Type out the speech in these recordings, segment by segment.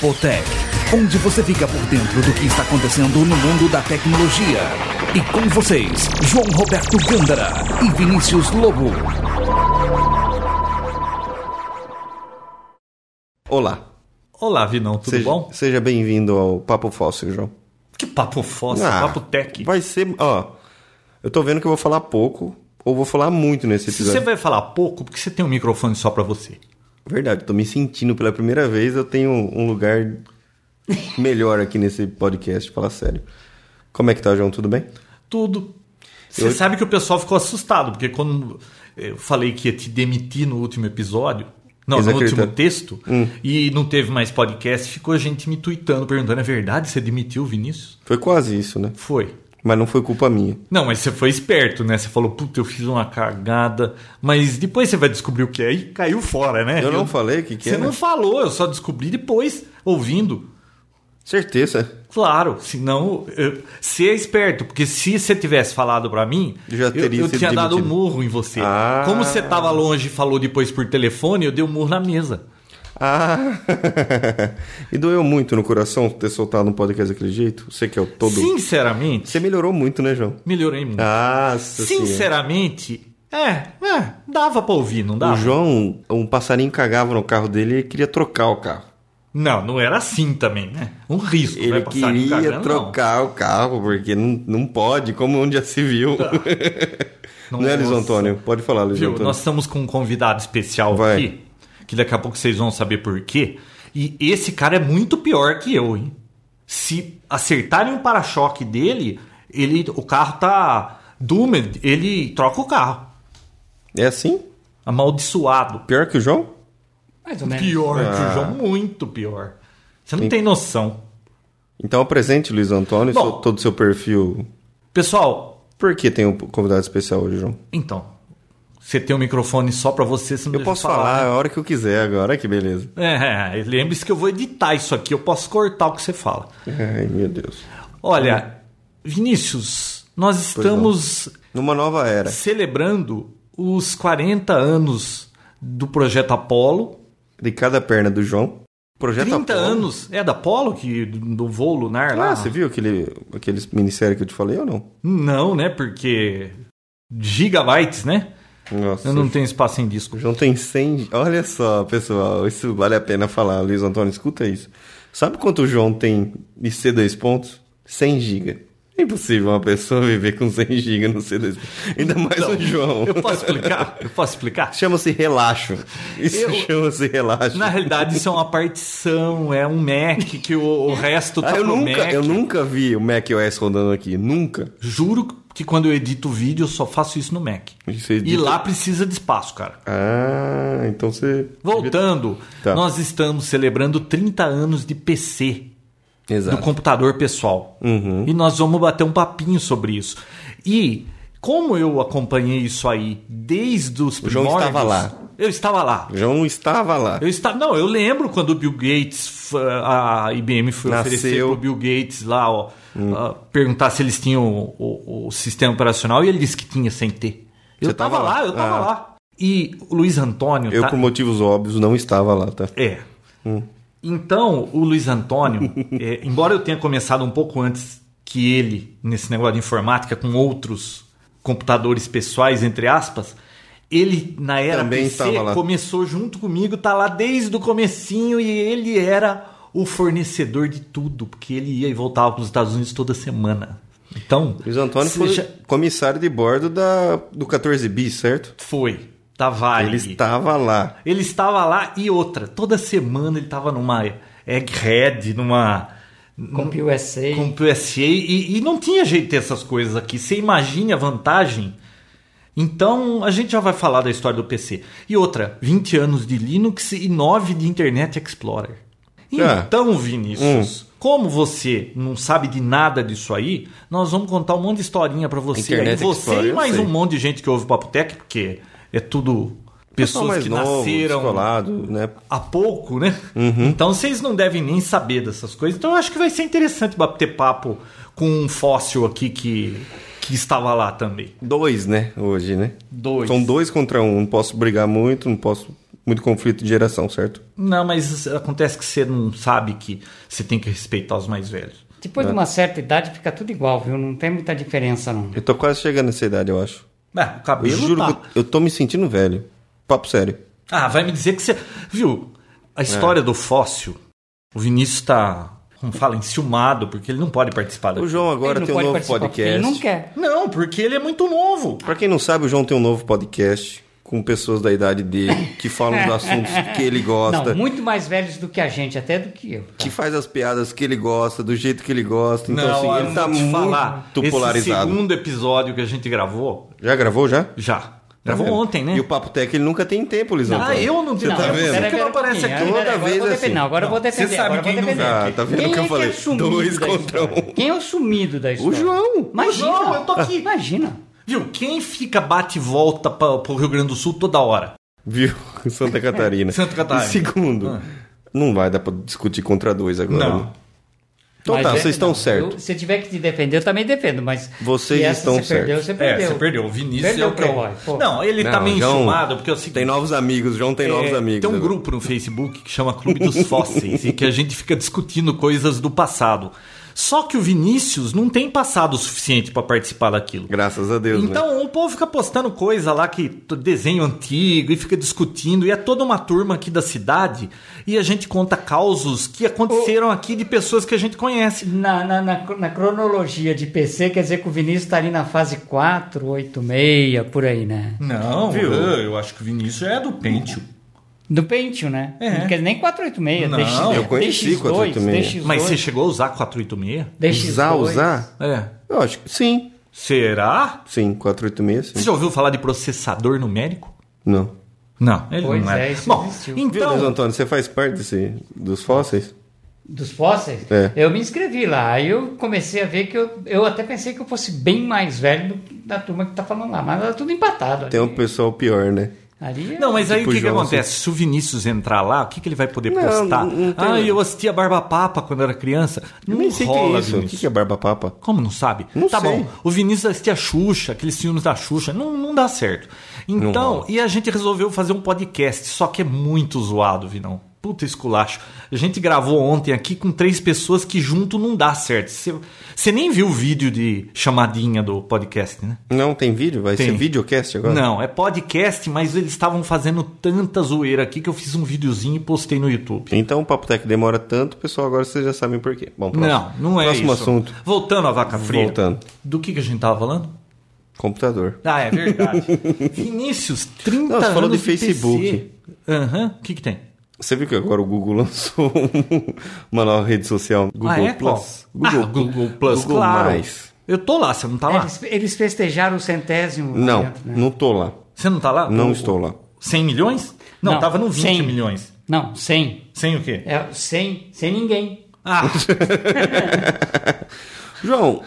Papotec, onde você fica por dentro do que está acontecendo no mundo da tecnologia. E com vocês, João Roberto Gândara e Vinícius Lobo. Olá. Olá, Vinão, tudo seja, bom? Seja bem-vindo ao Papo Fóssil, João. Que papo fóssil, Ah, papo tech. Vai ser, ó. Eu tô vendo que eu vou falar pouco ou vou falar muito nesse Se episódio. você vai falar pouco, porque você tem um microfone só pra você. Verdade, tô me sentindo pela primeira vez, eu tenho um lugar melhor aqui nesse podcast, fala sério. Como é que tá, João? Tudo bem? Tudo. Você Eu- sabe que o pessoal ficou assustado, porque quando eu falei que ia te demitir no último episódio, não, no último texto, Hum. e não teve mais podcast, ficou gente me tweetando, perguntando: é verdade? Você demitiu o Vinícius? Foi quase isso, né? Foi. Mas não foi culpa minha. Não, mas você foi esperto, né? Você falou, puta, eu fiz uma cagada. Mas depois você vai descobrir o que é e caiu fora, né? Eu não falei o que que Você é, não né? falou, eu só descobri depois, ouvindo. Certeza. Claro, senão eu, ser esperto, porque se você tivesse falado pra mim, Já eu, teria eu sido tinha dado um murro em você. Ah. Como você tava longe e falou depois por telefone, eu dei um murro na mesa. Ah! e doeu muito no coração ter soltado um podcast daquele jeito? Você que é o todo. Sinceramente, Você melhorou muito, né, João? melhorei muito. Senhora. Sinceramente, é, é, dava pra ouvir, não dava? O João, um passarinho cagava no carro dele e ele queria trocar o carro. Não, não era assim também, né? Um risco, Ele vai passar queria cagando, trocar o carro, porque não, não pode, como onde já se viu. Não, é, Luiz. Antônio? Pode falar, Luiz Viu, Antônio. nós estamos com um convidado especial Vai. aqui, que daqui a pouco vocês vão saber por quê. E esse cara é muito pior que eu, hein? Se acertarem o para-choque dele, ele, o carro tá doomed, ele troca o carro. É assim? Amaldiçoado. Pior que o João? Mais ou menos. Pior que Ah. o João, muito pior. Você não tem noção. Então apresente, Luiz Antônio, Bom. seu- todo o seu perfil. Pessoal, Por que tem um convidado especial hoje, João? então, você tem um microfone só pra você, você não Eu posso eu falar né? a hora que eu quiser agora, que beleza. É, lembre-se que eu vou editar isso aqui, eu posso cortar o que você fala. Ai, meu Deus. Olha, Vinícius, nós estamos Numa nova era. celebrando os 40 anos do projeto Apollo. De cada perna do João. Projeto 30 Apollo. anos. É da Apollo, que, do, do voo lunar lá? Ah, você viu aquele, aquele minissérie que eu te falei ou não? Não, né? Porque. Gigabytes, né? Nossa. Eu não tenho espaço em disco. João tem 100. Olha só, pessoal, isso vale a pena falar. Luiz Antônio, escuta isso. Sabe quanto o João tem de C2 pontos? 100 GB. É impossível uma pessoa viver com 100 GB no C2. Ainda mais o João. Eu posso explicar? Eu posso explicar? Chama-se relaxo. Isso chama-se relaxo. Na realidade, isso é uma partição, é um Mac que o, o resto tá Ah, eu, nunca, Mac. eu nunca vi o Mac OS rodando aqui. Nunca. Juro que quando eu edito vídeo, eu só faço isso no Mac. E lá precisa de espaço, cara. Ah, então você. Voltando, Tá. nós estamos celebrando 30 anos de PC, do Exato. computador pessoal. Uhum. E nós vamos bater um papinho sobre isso. E como eu acompanhei isso aí desde os O João primórdios... estava lá. Eu estava lá. O João estava lá. Eu estava, não, eu lembro quando o Bill Gates, a IBM foi Nasceu. Hum. oferecer pro Bill Gates lá, ó, ah, perguntar se eles tinham o, o- o sistema operacional e ele disse que tinha sem ter. Eu Você tava tava lá, lá? eu tava Ah. lá. E o Luiz Antônio Eu, tá- por motivos óbvios, não estava lá, tá? é. Então, o Luiz Antônio, é, embora eu tenha começado um pouco antes que ele nesse negócio de informática com outros computadores pessoais, entre aspas, ele na era Também PC estava lá. começou junto comigo, tá lá desde o comecinho e ele era o fornecedor de tudo, porque ele ia e voltava para os Estados Unidos toda semana. Então, Luiz Antônio foi comissário de bordo da, do 14 bis, certo? foi, tava Ele ali. estava lá. Ele estava lá e outra, toda semana ele estava numa Egghead, numa Com o USA. com o PSA e, e não tinha jeito de ter essas coisas aqui. Você imagine a vantagem. Então a gente já vai falar da história do PC. E outra, 20 anos de Linux e 9 de Internet Explorer. Ah. Então, Vinícius, como você não sabe de nada disso aí, nós vamos contar um monte de historinha pra você. Internet aí. Você Explorer, e mais um monte de gente que ouve o Papo Tech, porque é tudo pessoas que novo, nasceram né? há pouco, né? Uhum. Então vocês não devem nem saber dessas coisas. Então eu acho que vai ser interessante bater papo com um fóssil aqui que, que estava lá também. Dois, né? Hoje, né? Dois. São dois contra um. Não posso brigar muito, não posso muito conflito de geração, certo? Não, mas acontece que você não sabe que você tem que respeitar os mais velhos. Depois de uma certa idade fica tudo igual, viu? Não tem muita diferença, não. Eu tô quase chegando nessa idade, eu acho. É, o Eu cabelo juro tá. que eu, eu tô me sentindo velho. Papo sério. Ah, vai me dizer que você. Viu? A história do fóssil, o Vinícius tá, como fala, enciumado, porque ele não pode participar O. João agora não tem um pode novo podcast. Ele não quer. Não, porque ele é muito novo. Pra quem não sabe, o João tem um novo podcast com pessoas da idade dele que falam dos assuntos que ele gosta, Não, muito mais velhos do que a gente, até do que eu. que faz as piadas que ele gosta, do jeito que ele gosta. Então, não, assim, ele tá muito falar. Esse polarizado. segundo episódio que a gente gravou, Já gravou, já? já. Gravou Tá vendo? ontem, né? E o Papo Tech, ele nunca tem tempo, Lisão. Ah, eu não tenho Você tá tempo. vendo? Por que não aparece aqui? Toda agora eu vez vou assim. defender, Não, agora eu vou Não, você defender. sabe quem não defender. Ah, tá vendo Quem o que eu é falei? é sumido Dois da contra um. Quem é o sumido da história? João. Imagina. O João, eu tô aqui. Imagina. Viu? Quem fica bate e volta pra, pro Rio Grande do Sul toda hora? Viu? Santa Catarina. Santa Catarina. E segundo, Ah. não vai dar pra discutir contra dois agora. Não. né? Então Mas tá, é- vocês estão certos. se tiver que te defender, eu também defendo, mas. Vocês estão você perdeu, certos. você É, perdeu. você perdeu. O Vinícius Perdeu é o que... Roy, pô. Não, ele tá Não, meio João porque é o seguinte... Tem novos amigos, João tem novos É, amigos. Tem um agora. grupo no Facebook que chama Clube dos Fósseis e que a gente fica discutindo coisas do passado. Só que o Vinícius não tem passado o suficiente pra participar daquilo. Graças a Deus, né? Então o povo fica postando coisa lá que desenho antigo e fica discutindo e é toda uma turma aqui da cidade e a gente conta causos que aconteceram aqui de pessoas que a gente conhece. Na, na, na, na cronologia de PC, quer dizer que o Vinícius tá ali na fase 4, 8, 6, por aí, né? Não, Viu? eu, eu acho que o Vinícius é do Pentium. Do Pentium, né? É. Não quer dizer nem 486, Não, DX, eu conheci DX2, 486. DX2, Mas você chegou a usar 486? DX2. Usar, usar? É. Eu acho que sim. Será? Sim, 486, Você sim. já ouviu falar de processador numérico? Não. Não, ele Pois não é. é, isso Bom, existiu. Viu, então, Antônio, você faz parte desse, dos fósseis? Dos fósseis? É. Eu me inscrevi lá. Aí eu comecei a ver que eu, eu até pensei que eu fosse bem mais velho do, da turma que tá falando lá. Mas era tudo empatado. Ali, Tem um pessoal pior, né? Ali é- Não, mas aí Tipo o que, que João, acontece? Se o Vinícius entrar lá, o que, que ele vai poder Não, postar? não- não ah, eu assistia Barba Papa quando era criança. Eu Não nem sei o que rola, é isso. O que que é barba papa? Como não sabe? Não tá sei. bom. O Vinícius assistia Xuxa, aqueles filmes da Xuxa. Não, não dá certo. Então, rola. e a gente resolveu fazer um podcast, só que é muito zoado, Vinão. Puta esculacho. A gente gravou ontem aqui com três pessoas que junto não dá certo. Você, nem viu o vídeo de chamadinha do podcast, né? Não, tem vídeo? Vai Tem. ser videocast agora? Não, é podcast, mas eles estavam fazendo tanta zoeira aqui que eu fiz um videozinho e postei no YouTube. Então o Papo Tech demora tanto, pessoal, agora vocês já sabem por quê. Bom, próximo. Não, não é Próximo isso. assunto. Voltando à vaca fria. Voltando. Do que, que a gente tava falando? Computador. Ah, é verdade. Vinícius, 30 Não, você falou anos de Facebook. Aham, o que que tem? Você viu que agora o Google lançou uma nova rede social? Google ah, é? Plus. Google, ah, Google Plus, Google claro. Mais. Eu tô lá, você não tá lá? Eles, eles festejaram o centésimo. Não, dentro, né? não tô lá. Você não tá lá? Não O- estou lá. 100 milhões? Não, Não, tava no 20 100. milhões. Não, 100. 100 o quê? É 100, sem ninguém. Ah, João,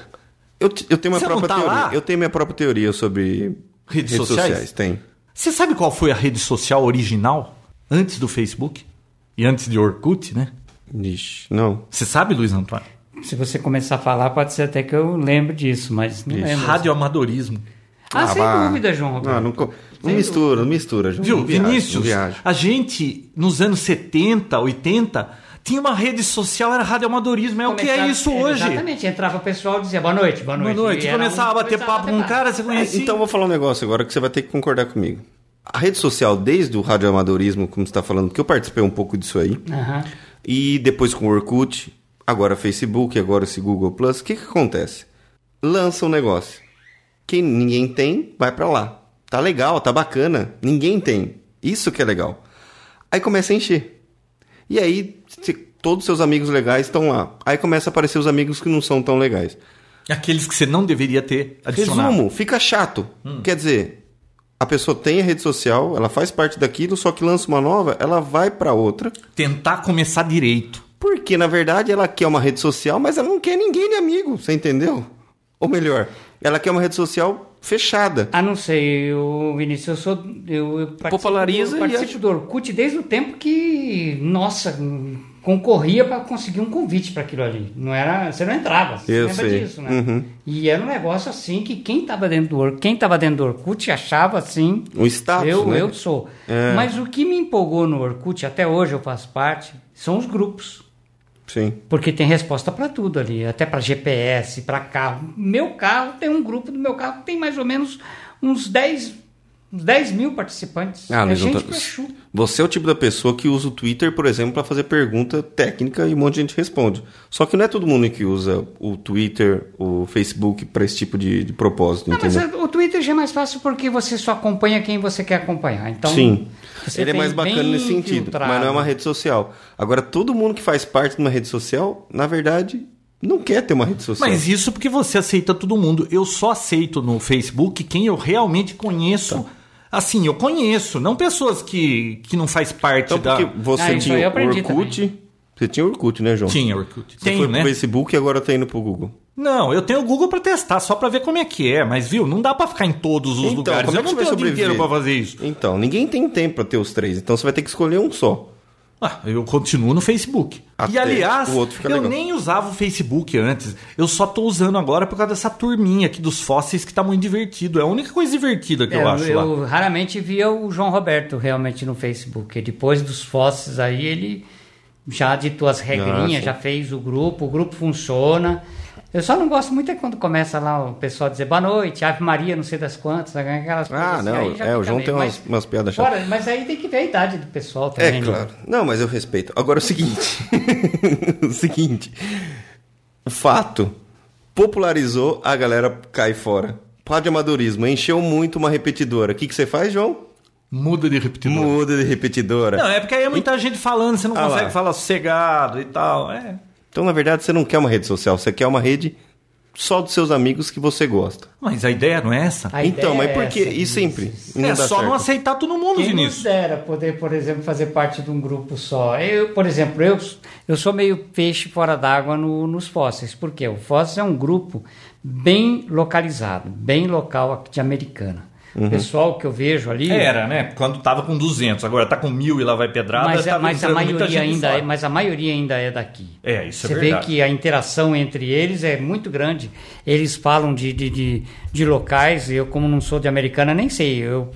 eu, eu tenho uma Você própria tá teoria. lá? Eu tenho minha própria teoria sobre Redes sociais? Tem. você sabe qual foi a rede social original antes do Facebook? E antes de Orkut, né? Ixi, não. Você sabe, Luiz Antônio? Se você começar a falar, pode ser até que eu lembre disso, mas não lembro. Radioamadorismo. Ah, sem vá. dúvida, João Roberto. Não, não, não mistura, não mistura. João. Viu, Não viaja, não Vinícius? viaja. A gente, nos anos 70, 80, tinha uma rede social, era radioamadorismo. É o que é isso é, hoje. Exatamente, entrava o pessoal e dizia boa noite, boa Boa noite. noite. E Começava um- a bater começava papo com um bater cara, você conhecia. Então eu vou falar um negócio agora que você vai ter que concordar comigo. A rede social, desde o radioamadorismo, como você está falando, que eu participei um pouco disso aí. Aham. e depois com o Orkut, agora Facebook, agora esse Google Plus, o que, que acontece? Lança um negócio. Quem ninguém tem, vai pra lá. Tá legal, tá bacana. Ninguém tem. Isso que é legal. Aí começa a encher. E aí, se- todos os seus amigos legais estão lá. Aí começa a aparecer os amigos que não são tão legais. Aqueles que você não deveria ter adicionado. Resumo, fica chato. Quer dizer, a pessoa tem a rede social, ela faz parte daquilo, só que lança uma nova, ela vai pra outra. Tentar começar direito. Porque, na verdade, ela quer uma rede social, mas ela não quer ninguém de amigo, você entendeu? Ou melhor, ela quer uma rede social fechada. Ah, não sei, eu, Vinícius, eu sou. Eu, eu participo, Populariza eu e participo acha- do Orkut desde o tempo que. Nossa, concorria para conseguir um convite para aquilo ali. Não era, você não entrava, você Eu lembra sei. disso, né? Uhum. E era um negócio assim que quem estava dentro do quem estava dentro do Orkut achava assim, O status, eu, né? eu sou. É. Mas o que me empolgou no Orkut, até hoje eu faço parte, são os grupos. Sim. Porque tem resposta para tudo ali, até para GPS, para carro. Meu carro tem um grupo do meu carro que tem mais ou menos uns 10, uns 10 mil participantes. Ah, é gente chu. Você é o tipo da pessoa que usa o Twitter, por exemplo, para fazer pergunta técnica e um monte de gente responde. Só que não é todo mundo que usa o Twitter, o Facebook para esse tipo de, de propósito, Não, mas entendeu? é- o Twitter já é mais fácil porque você só acompanha quem você quer acompanhar. Então, Sim. Ele é mais bacana nesse sentido, filtrado. mas não é uma rede social. Agora, todo mundo que faz parte de uma rede social, na verdade, não quer ter uma rede social. Mas isso porque você aceita todo mundo. Eu só aceito no Facebook quem eu realmente conheço. Tá. Assim, eu conheço, não pessoas que, que não faz parte Então, da. porque você Ah, tinha eu Orkut. Você tinha o Orkut, né, João? Tinha Orkut. Você Tenho, foi né? pro Facebook e agora tá indo pro Google. Não, eu tenho o Google pra testar, só pra ver como é que é. Mas, viu, não dá pra ficar em todos os Então, lugares. como é Eu que não você vai tenho o dia inteiro pra fazer isso. Então, ninguém tem tempo pra ter os três. Então você vai ter que escolher um só. Ah, eu continuo no Facebook. Até e aliás, o outro fica eu legal. nem usava o Facebook antes. Eu só tô usando agora por causa dessa turminha aqui dos fósseis que tá muito divertido. É a única coisa divertida que É, eu acho lá. eu raramente via o João Roberto realmente no Facebook. E depois dos fósseis aí, ele já ditou as regrinhas, sim. já fez o grupo, o grupo funciona. Eu só não gosto muito é quando começa lá o pessoal dizer boa noite, Ave Maria, não sei das quantas, aquelas coisas Ah, assim, não, é, o João meio- tem umas, mas- umas piadas chatas. Fora, mas aí tem que ver a idade do pessoal É, também. né? claro. Não, mas eu respeito. Agora é o seguinte. o seguinte. O fato popularizou, a galera cai fora. Pá de amadorismo, encheu muito uma repetidora. O que, que você faz, João? Muda de repetidor. Muda de repetidora. Não, é porque aí é muita gente falando, você não Ah consegue lá. falar sossegado e tal. É. Então, na verdade, você não quer uma rede social, você quer uma rede só dos seus amigos que você gosta. Mas a ideia não é essa. A então, mas por é que? essa, E sempre? E não é só não certo. aceitar todo mundo, Quem Vinícius. dera poder, por exemplo, fazer parte de um grupo só. Eu, por exemplo, eu, eu sou meio peixe fora d'água no, nos fósseis. Por quê? O Fósseis é um grupo bem localizado, bem local aqui de Americana. Uhum. O pessoal que eu vejo ali... Era, né? Quando tava com 200, agora tá com mil e lá vai pedrada. Mas, tá a- mas a maioria gente ainda é, mas a maioria ainda é daqui. É, isso é Você vê verdade. que a interação entre eles é muito grande. Eles falam de, de, de, de locais, eu como não sou de americana, nem sei. Eu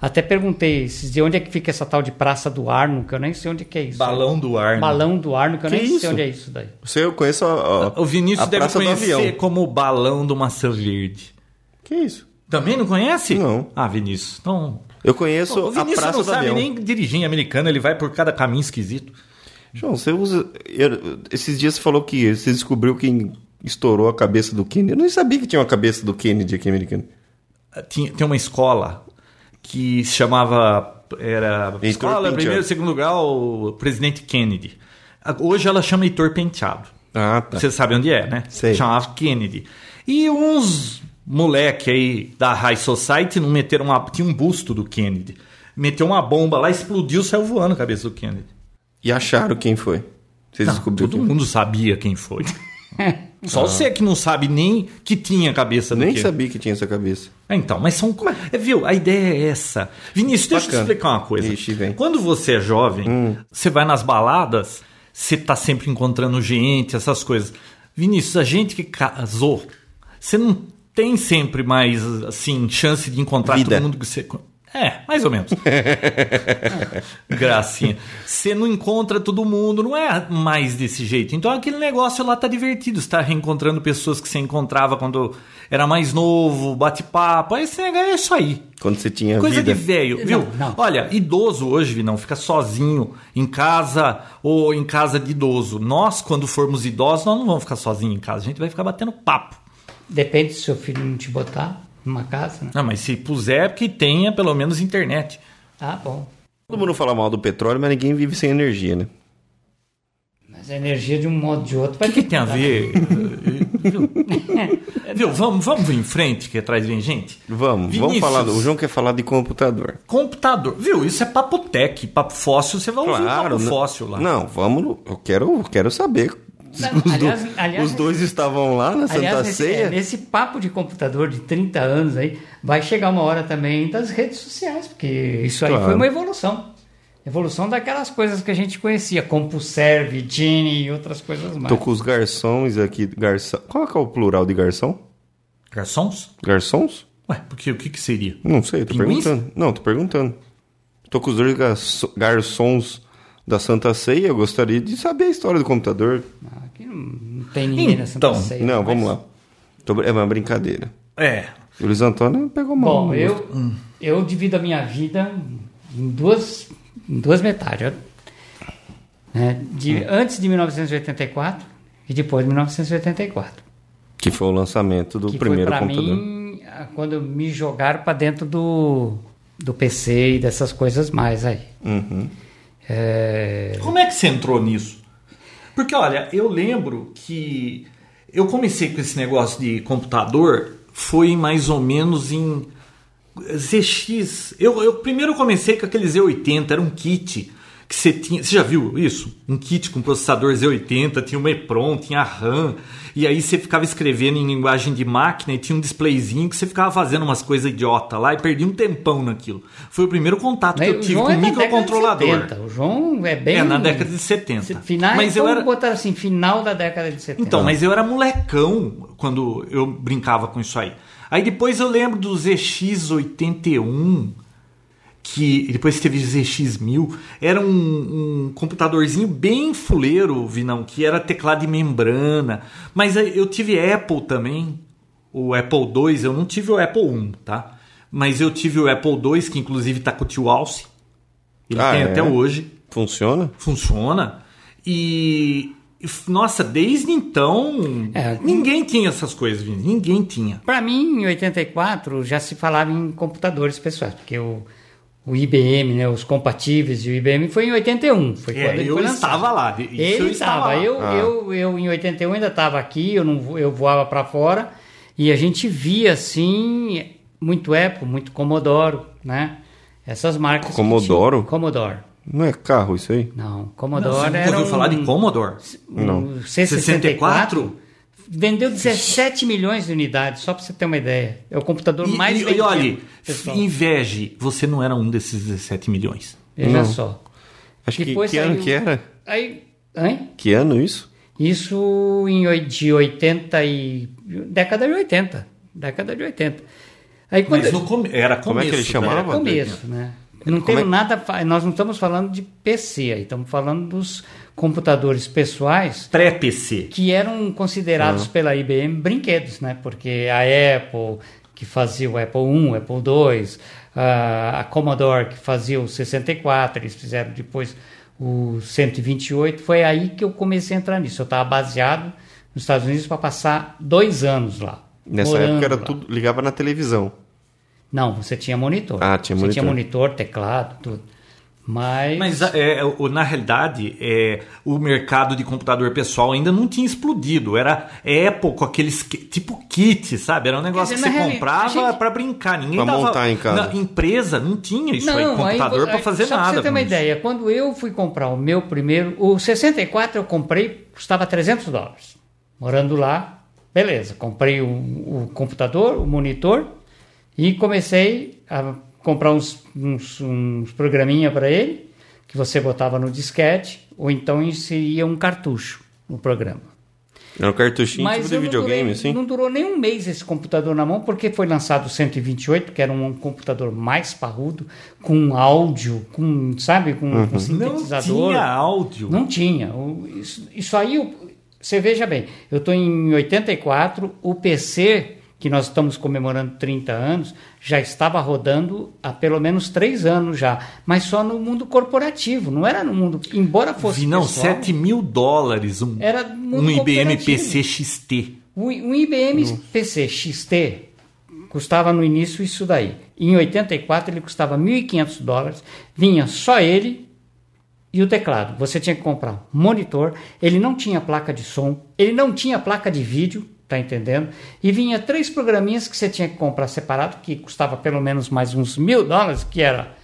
até perguntei dias, onde é que fica essa tal de Praça do Arno, que eu nem sei onde que é isso. Balão do ar. né? Balão do Arno, que eu Que nem isso? sei onde é isso daí. Você eu conheço a, a- O Vinícius a deve Praça do conhecer Avião. como o balão do maçã verde. Que isso? Também não conhece? Não. Ah, Vinícius. Então. Eu conheço o a Vinícius Praça não sabe nem dirigir em americano, ele vai por cada caminho esquisito. João, você usa. eu- esses dias você falou que você descobriu quem estourou a cabeça do Kennedy. Eu nem sabia que tinha uma cabeça do Kennedy aqui americano. Tinha, tem uma escola que se chamava. Era Heitor escola, Penteado. primeiro, segundo lugar, o presidente Kennedy. Hoje ela chama Heitor Penteado. Ah, tá. Você sabe onde é, né? Sei. Chamava Kennedy. E uns moleque aí da High Society não meteram uma. Tinha um busto do Kennedy. Meteu uma bomba lá, explodiu, saiu voando a cabeça do Kennedy. E acharam quem foi. Vocês Não, descobriram todo quem mundo sabia quem foi. Só você que não sabe nem que tinha a cabeça do Nem Kennedy. sabia que tinha essa cabeça. Ah, Então, mas são. É, viu? A ideia é essa. Vinícius, deixa eu te Bacana. explicar uma coisa. Ixi, vem. Hum. Quando você é jovem, você vai nas baladas, você tá sempre encontrando gente, essas coisas. Vinícius, a gente que casou, você não tem sempre mais, assim, chance de encontrar Vida. todo mundo que você. É, mais ou menos. Gracinha. Você não encontra todo mundo, não é mais desse jeito. Então aquele negócio lá tá divertido. Você tá reencontrando pessoas que você encontrava quando era mais novo, bate-papo. Aí esse negócio é isso aí. Quando você tinha Coisa vida. de velho, viu? Não, não. Olha, idoso hoje, não fica sozinho em casa ou em casa de idoso. Nós, quando formos idosos, nós não vamos ficar sozinhos em casa. A gente vai ficar batendo papo. Depende se seu filho não te botar numa casa. Né? Não, mas se puser, é que tenha pelo menos internet. Ah, bom. Todo mundo fala mal do petróleo, mas ninguém vive sem energia, né? Mas a energia de um modo ou de outro vai O que tem a ver? viu? Viu? Vamos, vamos em frente, que atrás vem gente. Vamos, Vinícius. vamos falar. do- O João quer falar de computador. Computador. Viu? Isso é papo tech, papo fóssil. Você vai ouvir um papo não- fóssil lá. Não, vamos. Eu quero, eu quero saber. Os, do- aliás- aliás, os dois estavam lá na Santa Aliás, nesse, Ceia. é, nesse papo de computador de 30 anos aí, vai chegar uma hora também das redes sociais, porque isso aí Claro. foi uma evolução. Evolução daquelas coisas que a gente conhecia, CompuServe, Genie e outras coisas mais. Tô com os garçons aqui. Garçom. Qual é, que é o plural de garçom? Garçons? Garçons? Ué, porque o que, que seria? Não sei, tô Pinguins? perguntando. Não, tô perguntando. Tô com os dois garço- garçons da Santa Ceia. Eu gostaria de saber a história do computador. Aqui não, não tem ninguém Então, Santa Ceia, Não, mas- vamos lá. É uma brincadeira. É. O Luiz Antônio pegou mal. Bom, eu, eu divido a minha vida em duas, em duas metades. Né? De, Antes de 1984 e depois de 1984. Que foi o lançamento do que primeiro foi computador. mim a- quando me jogaram para dentro do, do PC e dessas coisas mais aí. Uhum. É, Como é que você entrou nisso? Porque, olha, eu lembro que eu comecei com esse negócio de computador foi mais ou menos em ZX. Eu, eu primeiro comecei com aquele Z80, era um kit que você tinha. Você já viu isso? Um kit com processador Z80, tinha uma EPROM, tinha RAM, e aí você ficava escrevendo em linguagem de máquina e tinha um displayzinho que você ficava fazendo umas coisas idiota lá e perdia um tempão naquilo. Foi o primeiro contato que né, eu tive com é de microcontrolador. 70. O João é bem. É, na década de 70. Final, Mas eu vamos era. botar assim, final da década de 70. Então, mas eu era molecão quando eu brincava com isso aí. Aí depois eu lembro do ZX81, que depois teve ZX1000. Era um, um computadorzinho bem fuleiro, Vinão, que era teclado de membrana. Mas eu tive Apple também, o Apple II. Eu não tive o Apple I, tá? Mas eu tive o Apple II, que inclusive tá com o tio Alce. Ele Ah, tem é? até hoje Funciona? funciona. E, e, nossa, desde então, É, ninguém tinha essas coisas, Vini, ninguém tinha. Para mim, em 84, já se falava em computadores pessoais, porque o, o IBM, né, os compatíveis e o IBM foi em 81. Foi É, quando ele eu estava lá, de- isso Ele eu estava estava. lá. Eu, Ah. eu, eu, em 81, ainda estava aqui, eu, não, eu voava para fora, e a gente via, assim, muito Apple, muito Commodore, né? Essas marcas. que Commodoro? Commodore. Não é carro isso aí? Não, Não, Commodore você nunca era ouviu um, falar de Commodore? Não. o C64 vendeu 17 milhões de unidades, só para você ter uma ideia. É o computador E, mais e, e vendido. olha, pessoal. inveje, você não era um desses 17 milhões. Veja Não. só. Acho que, Depois que ano saiu- que era? Aí, hein? Que ano isso? Isso em de 80 e década de 80, década de 80. Aí quando Mas no come- era Como é que ele começo, chamava? né? era começo, né? Não Como temos é- nada, nós não estamos falando de PC aí, estamos falando dos computadores pessoais Pré-PC. que eram considerados pela IBM brinquedos, né? Porque a Apple que fazia o Apple I, o Apple II, a Commodore que fazia o 64, eles fizeram depois o 128, foi aí que eu comecei a entrar nisso. Eu estava baseado nos Estados Unidos para passar dois anos lá. Nessa época era lá. tudo. Ligava na televisão. Não, você tinha monitor. Ah, tinha você monitor. tinha monitor, teclado, tudo. Mas, Mas é, o- na realidade, é, o mercado de computador pessoal ainda não tinha explodido. Era Apple com aqueles tipo kit, sabe? Era um negócio dizer, que você comprava gente- pra brincar. Ninguém Pra dava, montar em casa. Na empresa não tinha isso aí, Não, computador aí, pra aí, fazer só nada. Pra você ter uma isso. ideia, quando eu fui comprar o meu primeiro, o 64 eu comprei, custava 300 dólares. Morando lá, beleza, comprei o, o computador, o monitor e comecei a comprar uns, uns, uns programinha para ele que você botava no disquete ou então inseria um cartucho no programa. Era um cartuchinho tipo de não videogame, durei- assim. Não durou nem um mês esse computador na mão, porque foi lançado o 128, que era um computador mais parrudo, com áudio, com, sabe, com, com Não sintetizador. tinha áudio. Não tinha. Isso, isso aí, você veja bem, eu estou em 84, o PC, que nós estamos comemorando 30 anos, já estava rodando há pelo menos 3 anos já, mas só no mundo corporativo, não era no mundo, embora fosse Vi, não, pessoal, 7 mil dólares um, um IBM. PC XT. O IBM PC XT custava no início isso daí. Em 84 ele custava 1.500 dólares, vinha só ele e o teclado. Você tinha que comprar monitor, ele não tinha placa de som, ele não tinha placa de vídeo, tá entendendo? E vinha três programinhas que você tinha que comprar separado, que custava pelo menos mais uns mil dólares, que era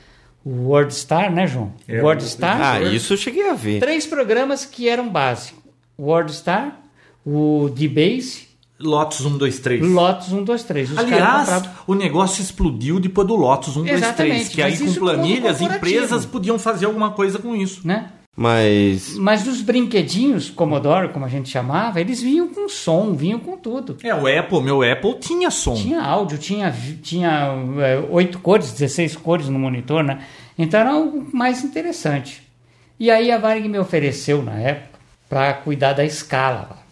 o WordStar, né, João? É, WordStar. Ah, isso eu cheguei a ver. Três programas que eram básicos: o WordStar, o DBase Lotus 1, 2, 3. Lotus 1, 2, 3. Os Aliás, o negócio explodiu depois do Lotus 1, 2, 3. Exatamente, Que aí com isso no mundo planilha as corporativo. empresas podiam fazer alguma coisa com isso. né? Mas. Mas os brinquedinhos Commodore, como a gente chamava, eles vinham com som, vinham com tudo. É, o Apple, meu Apple tinha som. Tinha áudio, tinha, tinha é, oito cores, 16 cores no monitor, né? Então era o mais interessante. E aí a Varig me ofereceu, na época, para cuidar da escala. lá.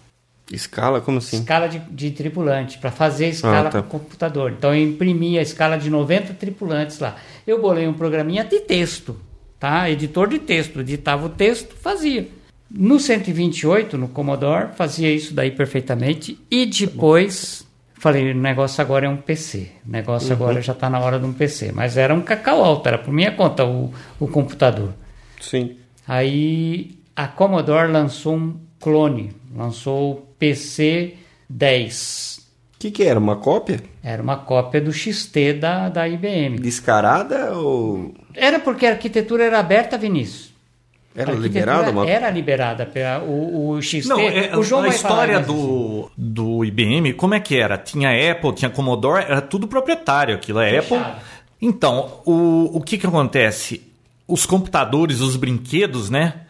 Escala? Como assim? Escala de, de tripulante, para fazer a escala Ah, tá. para o computador. Então eu imprimi a escala de 90 tripulantes lá. Eu bolei um programinha de texto, tá? Editor de texto, editava o texto, fazia. No 128, no Commodore, fazia isso daí perfeitamente. E depois, falei, o negócio agora é um PC. O negócio agora já está na hora de um PC. Mas era um cacau alto, era por minha conta o, o computador. Sim. Aí a Commodore lançou um clone, lançou o PC 10. O que, que era? Uma cópia? Era uma cópia do XT da, da IBM. Descarada ou. Era porque a arquitetura era aberta, Vinícius. Era liberada? Uma... Era liberada. pela- O, o XT. Não, é, o João a vai falar história do, do IBM, como é que era? Tinha Apple, tinha Commodore, era tudo proprietário aquilo, é Fechado. Apple. Então, o, o que que acontece? Os computadores, os brinquedos, né?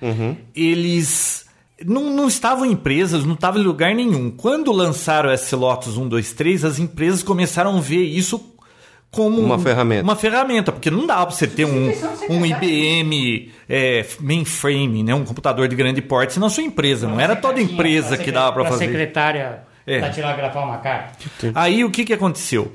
Eles não, não estavam em empresas, não estavam em lugar nenhum. Quando lançaram esse Lotus 1, 2, 3, as empresas começaram a ver isso como Uma um- ferramenta. Uma ferramenta, porque não dá para você ter um, um IBM é, mainframe, né? um computador de grande porte na sua empresa. Não era toda empresa que dava para pra fazer. secretária É. datilografar uma carta. Aí o que, que aconteceu?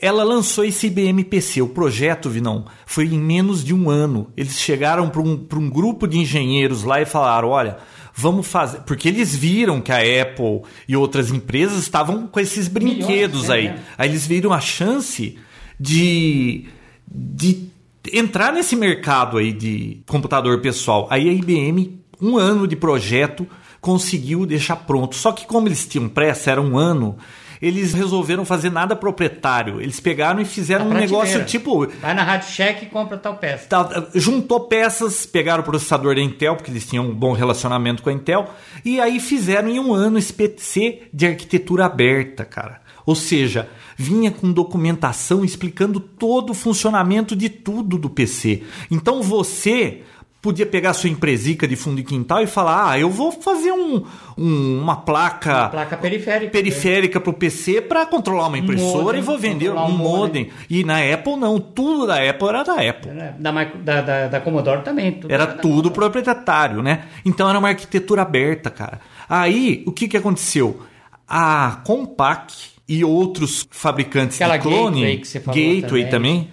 Ela lançou esse IBM PC. O projeto, Vinão, foi em menos de um ano. Eles chegaram para um, pra um grupo de engenheiros lá e falaram: olha, vamos fazer. Porque eles viram que a Apple e outras empresas estavam com esses brinquedos né, aí. né? Aí eles viram a chance de, de entrar nesse mercado aí de computador pessoal. Aí a IBM, um ano de projeto, conseguiu deixar pronto. Só que como eles tinham pressa, era um ano, eles resolveram fazer nada proprietário. Eles pegaram e fizeram um negócio tipo Vai na Rádio Check e compra tal peça. Tá, juntou peças, pegaram o processador da Intel, porque eles tinham um bom relacionamento com a Intel, e aí fizeram em um ano esse PC de arquitetura aberta, cara. Ou seja, vinha com documentação explicando todo o funcionamento de tudo do PC. Então você podia pegar sua empresica de fundo de quintal e falar: ah, eu vou fazer um, um- uma placa Placa periférica. periférica para o PC para controlar uma impressora modem, e vou vender um um modem. modem. E na Apple não, tudo da Apple era da Apple. Da, da, da, da Commodore também. tudo Era da tudo proprietário, né? Então era uma arquitetura aberta, cara. Aí, o que que aconteceu? A Compaq e outros fabricantes Aquela de clone, Gateway que você falou Gateway também. também,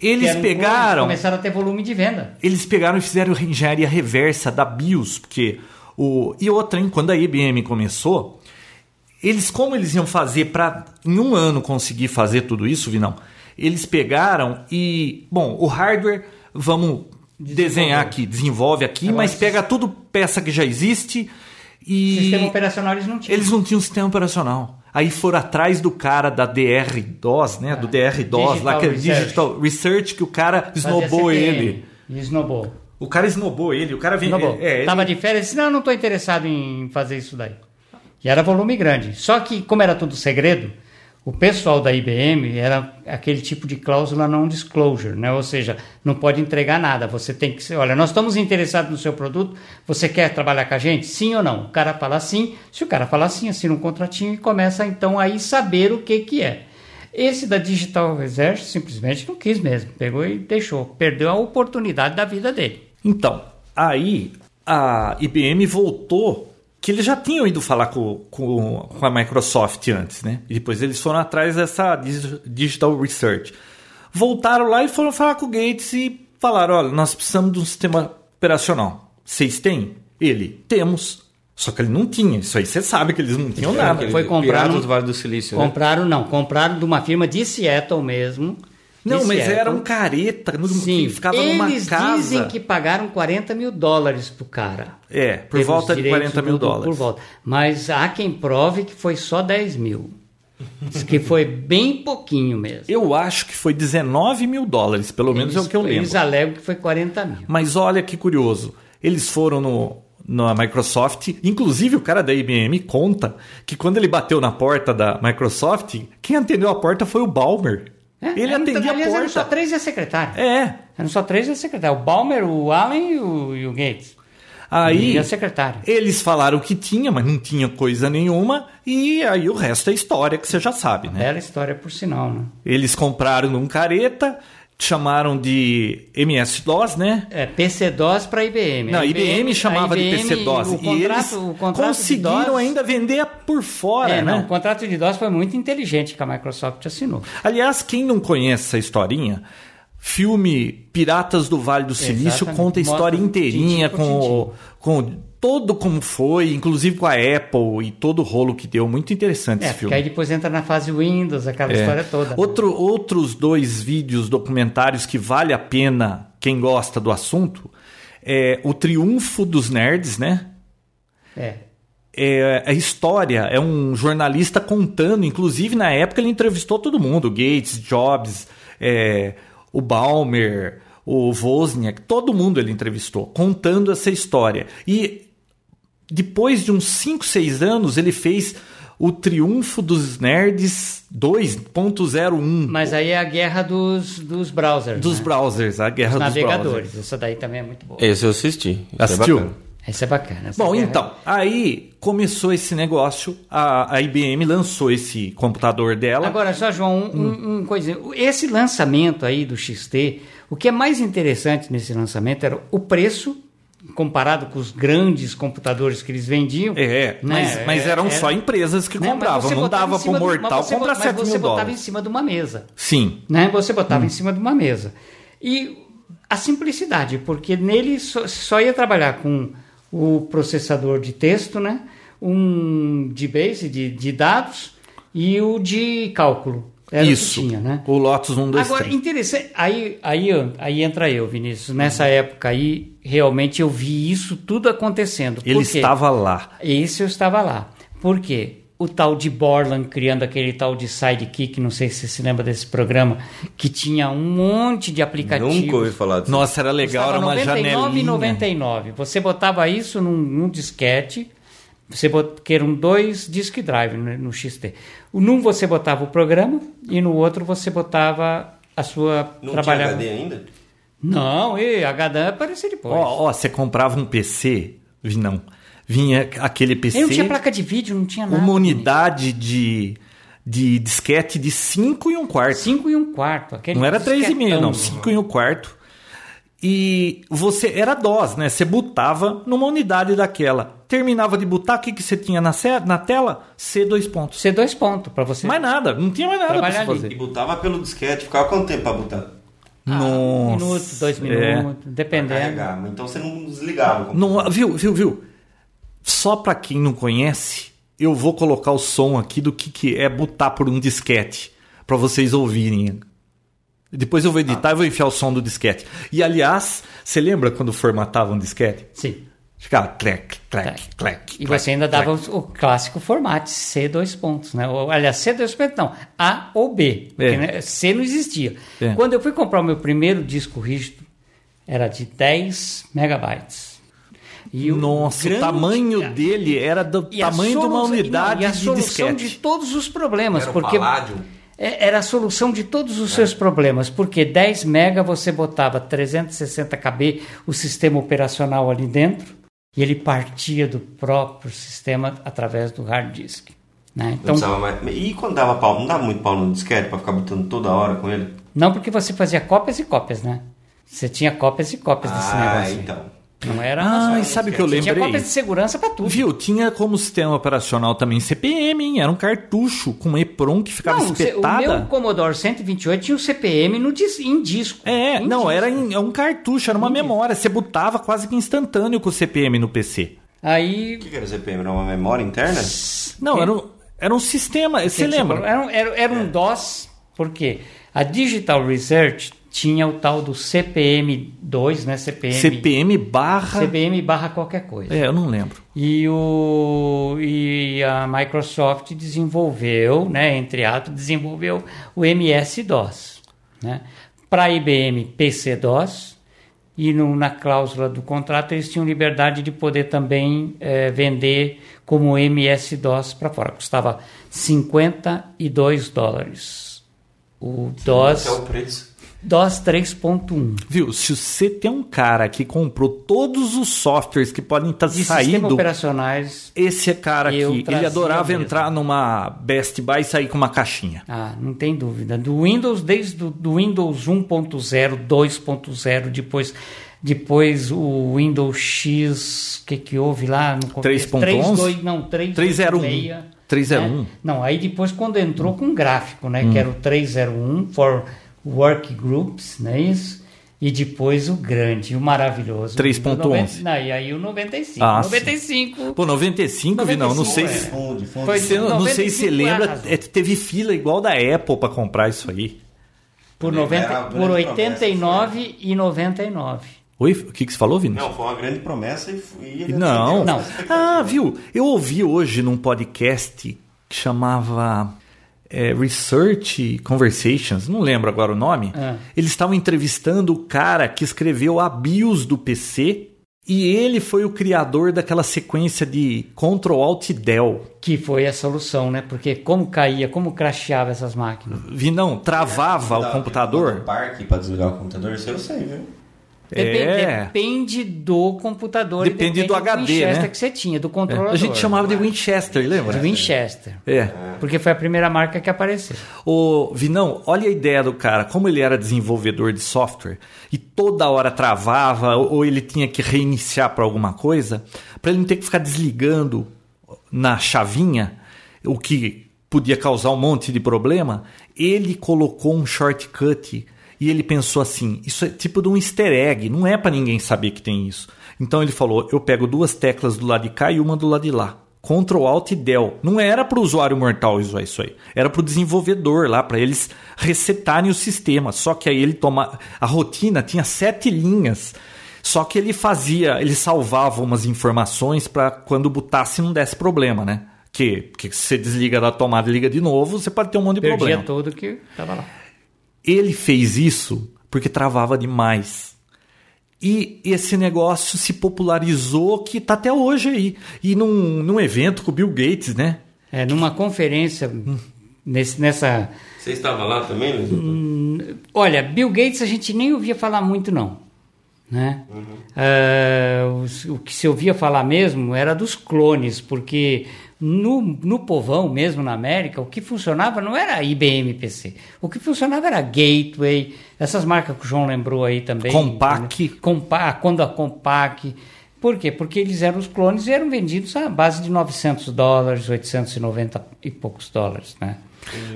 eles pegaram, Começaram a ter volume de venda. eles pegaram e fizeram engenharia reversa da BIOS, porque o e outra, hein, quando a IBM começou, eles como eles iam fazer para em um ano conseguir fazer tudo isso, Vinão? Eles pegaram e, bom, o hardware vamos desenhar aqui, desenvolve aqui, Agora, mas pega tudo peça que já existe e Sistema operacional eles não tinham. eles não tinham sistema operacional. Aí foram atrás do cara da DR DOS, né? Do DR DOS, lá que é Research. Digital Research, que o cara snobou ele. E snobou. O cara esnobou ele, o cara vem. Snobou. É, ele- Tava de férias, disse, não, não estou interessado em fazer isso daí. E era volume grande. Só que, como era tudo segredo, o pessoal da IBM era aquele tipo de cláusula não disclosure, né? Ou seja, não pode entregar nada. Você tem que olha, nós estamos interessados no seu produto, você quer trabalhar com a gente? Sim ou não? O cara fala sim. Se o cara falar sim, assina um contratinho e começa então aí saber o que que é. Esse da Digital Research simplesmente não quis mesmo. Pegou e deixou. Perdeu a oportunidade da vida dele. Então, aí a IBM voltou, que eles já tinham ido falar com, com, com a Microsoft antes, né? E depois eles foram atrás dessa Digi- Digital Research. Voltaram lá e foram falar com o Gates e falaram: olha, nós precisamos de um sistema operacional. Vocês têm? Ele, temos. Só que ele não tinha. Isso aí você sabe que eles não tinham nada. Foi no- do Vale do Silício, né? Compraram, não, compraram de uma firma de Seattle mesmo. Não, mas Seattle. era um careta no- Sim, que ficava numa eles casa. dizem que pagaram 40 mil dólares pro cara. É, por volta de direitos 40 mil do- dólares. Por volta. Mas há quem prove que foi só 10 mil. Diz que foi bem pouquinho mesmo. Eu acho que foi 19 mil dólares, pelo menos é o que eu lembro. Eles alegam que foi 40 mil. Mas olha que curioso. Eles foram no, na Microsoft. Inclusive, o cara da IBM conta que quando ele bateu na porta da Microsoft, quem atendeu a porta foi o Balmer. É, ele eram- atendia a aliás, eram só porta. três e a secretária. É. Eram só três e a secretária. O Balmer, o Allen e o, e o Gates. Aí E a secretária. eles falaram que tinha, mas não tinha coisa nenhuma. E aí o resto é história que você já sabe, né? Bela história, por sinal, né? Eles compraram num careta, chamaram de MS-DOS, né? É, PC-DOS para IBM. Não, A a IBM, chamava a de IBM, PC-DOS. E eles conseguiram DOS, ainda vender por fora, É, né? não, o contrato de DOS foi muito inteligente que a Microsoft assinou. Aliás, quem não conhece essa historinha, filme Piratas do Vale do Silício Exatamente. conta a história Mostra inteirinha tintim com, com todo como foi, inclusive com a Apple e todo o rolo que deu. Muito interessante É, esse filme. aí depois entra na fase Windows, aquela É. história toda. né? Outro, outros dois vídeos documentários que vale a pena quem gosta do assunto é o Triunfo dos Nerds, né? É. é a história, é um jornalista contando, inclusive na época ele entrevistou todo mundo, Gates, Jobs, é, o Balmer, o Wozniak, todo mundo ele entrevistou, contando essa história. E depois de uns 5, 6 anos ele fez o Triunfo dos Nerds 2.01 Mas aí é a guerra dos, dos browsers. dos né? browsers, a guerra Dos dos navegadores. browsers. Essa daí também é muito boa. Esse eu assisti. Isso é Essa é bacana. Bom, então, aí começou esse negócio, a, a IBM lançou esse computador dela. Agora, só, João, um, um, um coisinha. Esse lançamento aí do XT, o que é mais interessante nesse lançamento era o preço comparado com os grandes computadores que eles vendiam. É, mas, né? mas eram É, só empresas que né? Mas compravam, você não dava pro do- mortal mas você comprar bot- 7 Mas você mil botava em dólares. cima de uma mesa. Sim, né? Você botava Hum. em cima de uma mesa. E a simplicidade, porque nele só, só ia trabalhar com o processador de texto, né? um de base, de, de dados, e o de cálculo. Era isso. o tinha, né? O Lotus 1, 2, Agora, 3. interessante, aí, aí, aí entra eu, Vinícius. Nessa época aí, realmente eu vi isso tudo acontecendo. Ele estava lá. Esse eu estava lá. Por quê? O tal de Borland criando aquele tal de Sidekick, não sei se você se lembra desse programa, que tinha um monte de aplicativos. Nunca ouvi falar disso. Nossa, era legal, era uma janelinha. 99,99. Você botava isso num, num disquete, você bot, que eram dois disk drive no, no XT. Num você botava o programa e no outro você botava a sua Não trabalhava. tinha HD ainda? Não, e HD apareceu depois. Ó, ó, você comprava um PC, não, vinha aquele PC, Eu não tinha placa de vídeo, não tinha nada. uma unidade de, de disquete de 5 e um quarto. 5 e um quarto. Aquele Não era 3,5, não, disquetão. 5 e um quarto. E você era DOS, né? Você botava numa unidade daquela. Terminava de botar, o que, que você tinha na, ce- na tela? C dois pontos. Ser dois pontos para você. Mais nada, não tinha mais nada pra você ali. fazer. E botava pelo disquete, ficava quanto tempo pra botar? Um Nossa. minuto, dois é. minutos, Pra dependendo. Então você não desligava. Não, viu, viu, viu? Só pra quem não conhece, eu vou colocar o som aqui do que, que é botar por um disquete, pra vocês ouvirem. Depois eu vou editar e vou enfiar o som do disquete. E aliás, você lembra quando formatava um disquete? Sim. Ficava clec, clec, clec. E você ainda dava o, clássico formato, C dois pontos, né? Ou, aliás, C dois pontos não, A ou B. É. porque, né, C não existia. É. Quando eu fui comprar o meu primeiro disco rígido, era de 10 megabytes. E o Nossa, grande- o tamanho dele era do e a tamanho de uma solução- unidade não, e a de solução disquete. de todos os problemas, Era o porque. É, era a solução de todos os seus problemas, porque 10 mega você botava 360 KB o sistema operacional ali dentro e ele partia do próprio sistema através do hard disk. Né? Não Então. E quando dava pau? Não dava muito pau no disquete pra ficar botando toda hora com ele? não porque você fazia cópias e cópias, né? Você tinha cópias e cópias desse ah, negócio. aí. então. Não era Ah, e sabe o que eu Você Tinha lembrei? cópias de segurança para tudo. Viu? Tinha como sistema operacional também CPM, hein? Era um cartucho com EPROM que ficava Não, o ce- o espetada. meu Commodore 128 tinha o CPM no dis- em disco. É, Em não, disco. era em- é um cartucho, era uma memória. Você botava quase que instantâneo com o CPM no PC. Aí O que que era CPM? Era uma memória interna? Não, era um, era um sistema. Você lembra? Era, um- era, era um DOS, porque a Digital Research tinha o tal do CPM2, né? CPM, CPM barra. CPM barra qualquer coisa. É, eu não lembro. E, o, e a Microsoft desenvolveu, né, entre aspas, desenvolveu o MS-DOS. Né? Para IBM PC-DOS e no, na cláusula do contrato eles tinham liberdade de poder também é, vender como MS-DOS para fora. Custava 52 dólares. O DOS, é o preço. DOS 3.1. Viu? Se você tem um cara que comprou todos os softwares que podem estar De sistema saindo, operacionais. esse cara Eu aqui, ele adorava mesmo. entrar numa Best Buy e sair com uma caixinha. Ah, não tem dúvida. Do Windows, desde o do Windows 1.0, 2.0, depois, depois o Windows X, o que, que houve lá no começo? 3.11? 3.2, não, 301. 3.6. 301. né? Não, aí depois quando entrou com gráfico, né? Que era o 301 for Work Groups, não é isso? E depois o grande, o maravilhoso. 3.11. O 90 Não, e aí o 95. Ah, sim. 95. Pô, 95, vi não, não 95, sei é. se... Fundo, fundo. Foi- Você, não sei se você 95 lembra, é, teve fila igual da Apple para comprar isso aí. Por, Era 90, a por grande 89 e 99. Oi, o que, que você falou, Vinícius? Não, foi uma grande promessa e fui. e Não. Não. Ah, viu? Eu ouvi hoje num podcast que chamava é, Research Conversations, não lembro agora o nome. Ah. Eles estavam entrevistando o cara que escreveu a BIOS do PC e ele foi o criador daquela sequência de Ctrl Alt Del. Que foi a solução, né? Porque como caía, como crasheava essas máquinas. Vi não, travava Dá- o computador. Parque pra desligar o computador, isso eu sei, viu? Depende, É. depende do computador. e Depende do HD, Winchester né? que você tinha, do É, controlador. A gente chamava de Winchester, lembra? de Winchester. É. Porque foi a primeira marca que apareceu. Ô, Vinão, olha a ideia do cara, como ele era desenvolvedor de software e toda hora travava ou ele tinha que reiniciar para alguma coisa, para ele não ter que ficar desligando na chavinha, o que podia causar um monte de problema, ele colocou um shortcut e ele pensou assim: isso é tipo de um easter egg, não é para ninguém saber que tem isso. Então ele falou: eu pego duas teclas do lado de cá e uma do lado de lá. Ctrl Alt e Del. Não era para o usuário mortal usar isso aí. Era para o desenvolvedor lá, para eles resetarem o sistema. Só que aí ele toma. A rotina tinha sete linhas. Só que ele fazia, ele salvava umas informações para quando botasse não desse problema, né? Que, que se você desliga da tomada e liga de novo, você pode ter um monte de Perdia problema. tudo que tava lá. Ele fez isso porque travava demais. E esse negócio se popularizou que tá até hoje aí. E num, num evento com o Bill Gates, né? É, numa conferência, nesse, nessa. Você estava lá também, Luiz? Olha, Bill Gates a gente nem ouvia falar muito, não. Né? Ah, os- o que se ouvia falar mesmo era dos clones, porque no, no povão mesmo, na América, o que funcionava não era IBM PC. O que funcionava era Gateway, essas marcas que o João lembrou aí também. Compaq. né? Compa quando a Compaq. Por quê? Porque eles eram os clones e eram vendidos à base de 900 dólares, 890 e poucos dólares, né?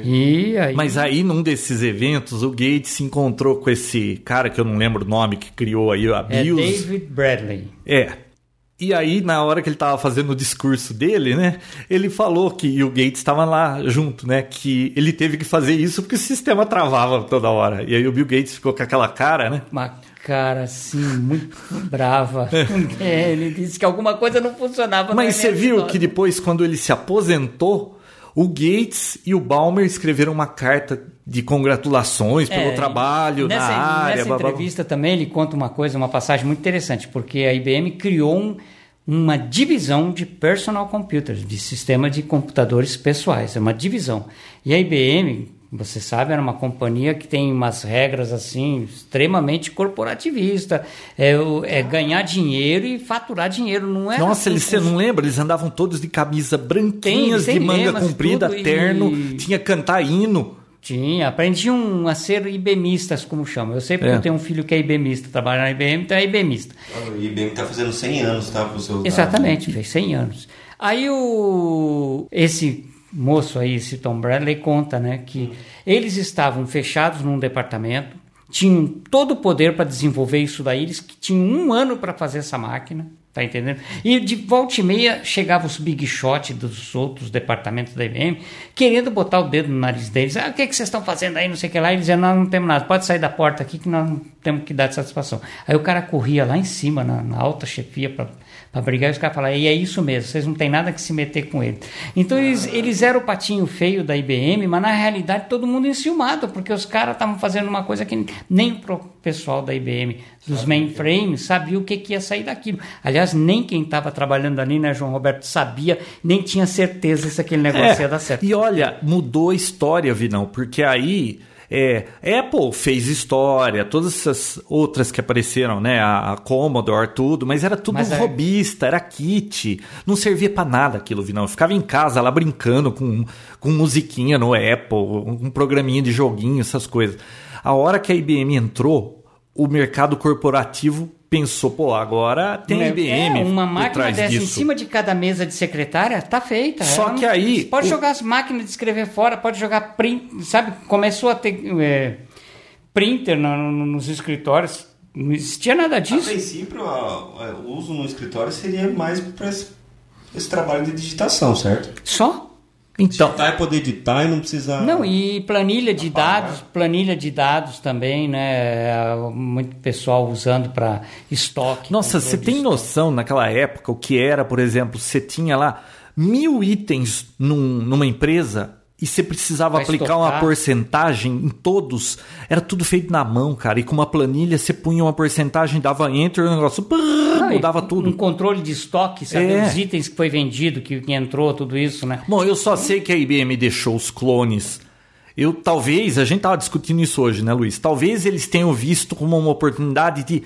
Aí... Mas aí, num desses eventos, o Gates se encontrou com esse cara que eu não lembro o nome, que criou aí a É BIOS. David Bradley. É. E aí, na hora que ele tava fazendo o discurso dele, né? Ele falou que e o Gates estava lá junto, né? Que ele teve que fazer isso porque o sistema travava toda hora. E aí o Bill Gates ficou com aquela cara, né? Uma cara assim, muito brava. É, ele disse que alguma coisa não funcionava. Mas você viu que depois, quando ele se aposentou, o Gates e o Balmer escreveram uma carta de congratulações pelo É, trabalho nessa, na área. Nessa blá, blá, blá. entrevista também ele conta uma coisa, uma passagem muito interessante, porque a IBM criou um- uma divisão de personal computers, de sistema de computadores pessoais, é uma divisão. E a IBM, você sabe, era uma companhia que tem umas regras assim extremamente corporativista, é, é ganhar dinheiro e faturar dinheiro, não é? Nossa, assim, eles, você não lembra? Eles andavam todos de camisa branquinhas, Tem, de manga lemas, comprida, tudo, e- terno, tinha cantar hino. Tinha, aprendiam a ser IBMistas, como chama. Eu sei porque É. eu tenho um filho que é IBMista, trabalha na IBM, então é IBMista. O IBM tá fazendo 100 anos, tá? Pro seu Exatamente, fez 100 anos. Aí o esse moço aí, esse Tom Bradley, conta né, que eles estavam fechados num departamento, tinham todo o poder para desenvolver isso daí, eles tinham um ano para fazer essa máquina, tá entendendo? E de volta e meia chegava os big shot dos outros departamentos da IBM, querendo botar o dedo no nariz deles. Ah, o que, que vocês estão fazendo aí, não sei o que lá. E eles diziam, nós não temos nada, pode sair da porta aqui que nós não temos que dar satisfação. Aí o cara corria lá em cima, na, na alta chefia, para para brigar, e os caras falaram, e é isso mesmo, vocês não tem nada que se meter com ele. Então eles, eles eram o patinho feio da IBM, mas na realidade todo mundo enciumado, porque os caras estavam fazendo uma coisa que nem o pessoal da IBM, dos mainframes, sabia o que, que ia sair daquilo. Aliás, nem quem estava trabalhando ali, né, João Roberto, sabia, nem tinha certeza se aquele negócio É, ia dar certo. E olha, mudou a história, Vinão, porque aí é, Apple fez história, todas essas outras que apareceram, né? A, a Commodore, tudo, mas era tudo Mas é- robista, era kit. Não servia pra nada aquilo, Vinão. Eu ficava em casa lá brincando com, com musiquinha no Apple, um programinha de joguinho, essas coisas. A hora que a IBM entrou, o mercado corporativo pensou, pô, agora tem a IBM É, uma máquina dessa disso. em cima de cada mesa de secretária, tá feita. Só Ela que não- aí, Você pode o- jogar as máquinas de escrever fora, pode jogar print, sabe? Começou a ter é, printer no- no- nos escritórios. Não existia nada disso. princípio, a- a- o uso no escritório seria mais para esse, esse trabalho de digitação, certo? Só? Então, Digitar é poder editar e não precisar. Não, e planilha de Apagar. dados, planilha de dados também, né? Muito pessoal usando para estoque. Nossa, você tem estoque. noção naquela época o que era, por exemplo, você tinha lá mil itens num- numa empresa e você precisava Pra aplicar uma porcentagem em todos. Era tudo feito na mão, cara. E com uma planilha você punha uma porcentagem, dava enter, o negócio brrr, e mudava Um tudo. controle de estoque, saber É. os itens que foi vendido, que, que entrou, tudo isso, né? Bom, eu só sei que a IBM deixou os clones. Eu talvez, a gente tava discutindo isso hoje, né, Luiz? Talvez eles tenham visto como uma oportunidade de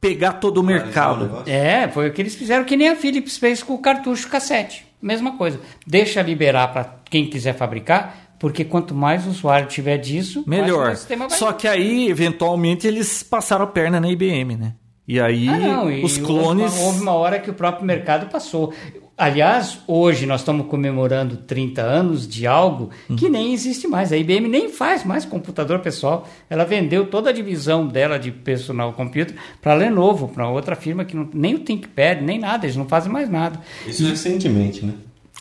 pegar todo o mercado. É, foi o que eles fizeram, que nem a Philips fez com o cartucho cassete. Mesma coisa. Deixa liberar para quem quiser fabricar, porque quanto mais usuário tiver disso, Melhor. o Só que aí, eventualmente, eles passaram a perna na IBM, né? E aí, Ah, não, e os houve clones. Houve uma hora que o próprio mercado passou. Aliás, hoje nós estamos comemorando 30 anos de algo Uhum. que nem existe mais. A IBM nem faz mais computador pessoal. Ela vendeu toda a divisão dela de personal computer para a Lenovo, para outra firma que não, nem o ThinkPad, nem nada, eles não fazem mais nada. Isso recentemente, né?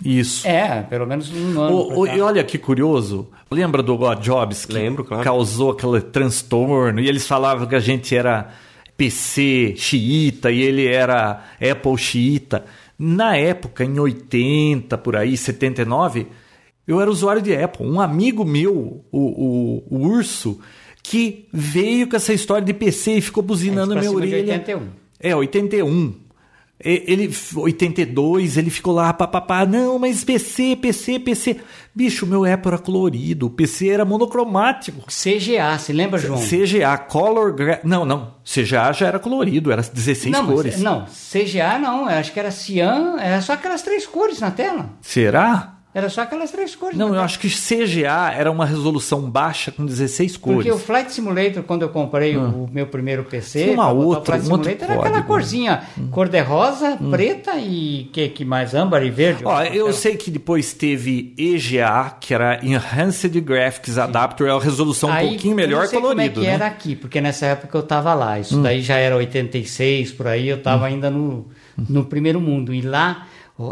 Isso. É, pelo menos um ano. O- o- e olha que curioso. Lembra do God Jobs que Lembro, claro. causou aquele transtorno? E eles falavam que a gente era PC xiita e ele era Apple xiita. Na época, em 80, por aí, 79, eu era usuário de Apple. Um amigo meu, o, o, o Urso, que veio com essa história de PC e ficou buzinando É, na pra minha cima de orelha. 81. É, 81. Ele, 82, ele ficou lá, papapá, não, mas PC, PC, PC. Bicho, meu Apple era colorido, o PC era monocromático. CGA, se lembra, João? CGA, Color. Não, não, CGA já era colorido, era 16 não, mas- cores. não, CGA não, eu acho que era cian, era só aquelas três cores na tela. Será? Era só aquelas três cores. Não, eu tela. acho que CGA era uma resolução baixa com 16 cores. Porque o Flight Simulator, quando eu comprei o meu primeiro PC, Tinha uma botar o outra, Flight um outro Simulator, era aquela código. corzinha cor-de-rosa, preta e que, que mais? âmbar e verde. Ó, eu sei que depois teve EGA, que era Enhanced Graphics Adapter, é uma resolução um Aí, pouquinho eu melhor não sei colorido, como é que né? Hum. era aqui, porque nessa época eu tava lá. Isso daí já era 86, por aí, eu tava ainda no, no primeiro mundo. E lá,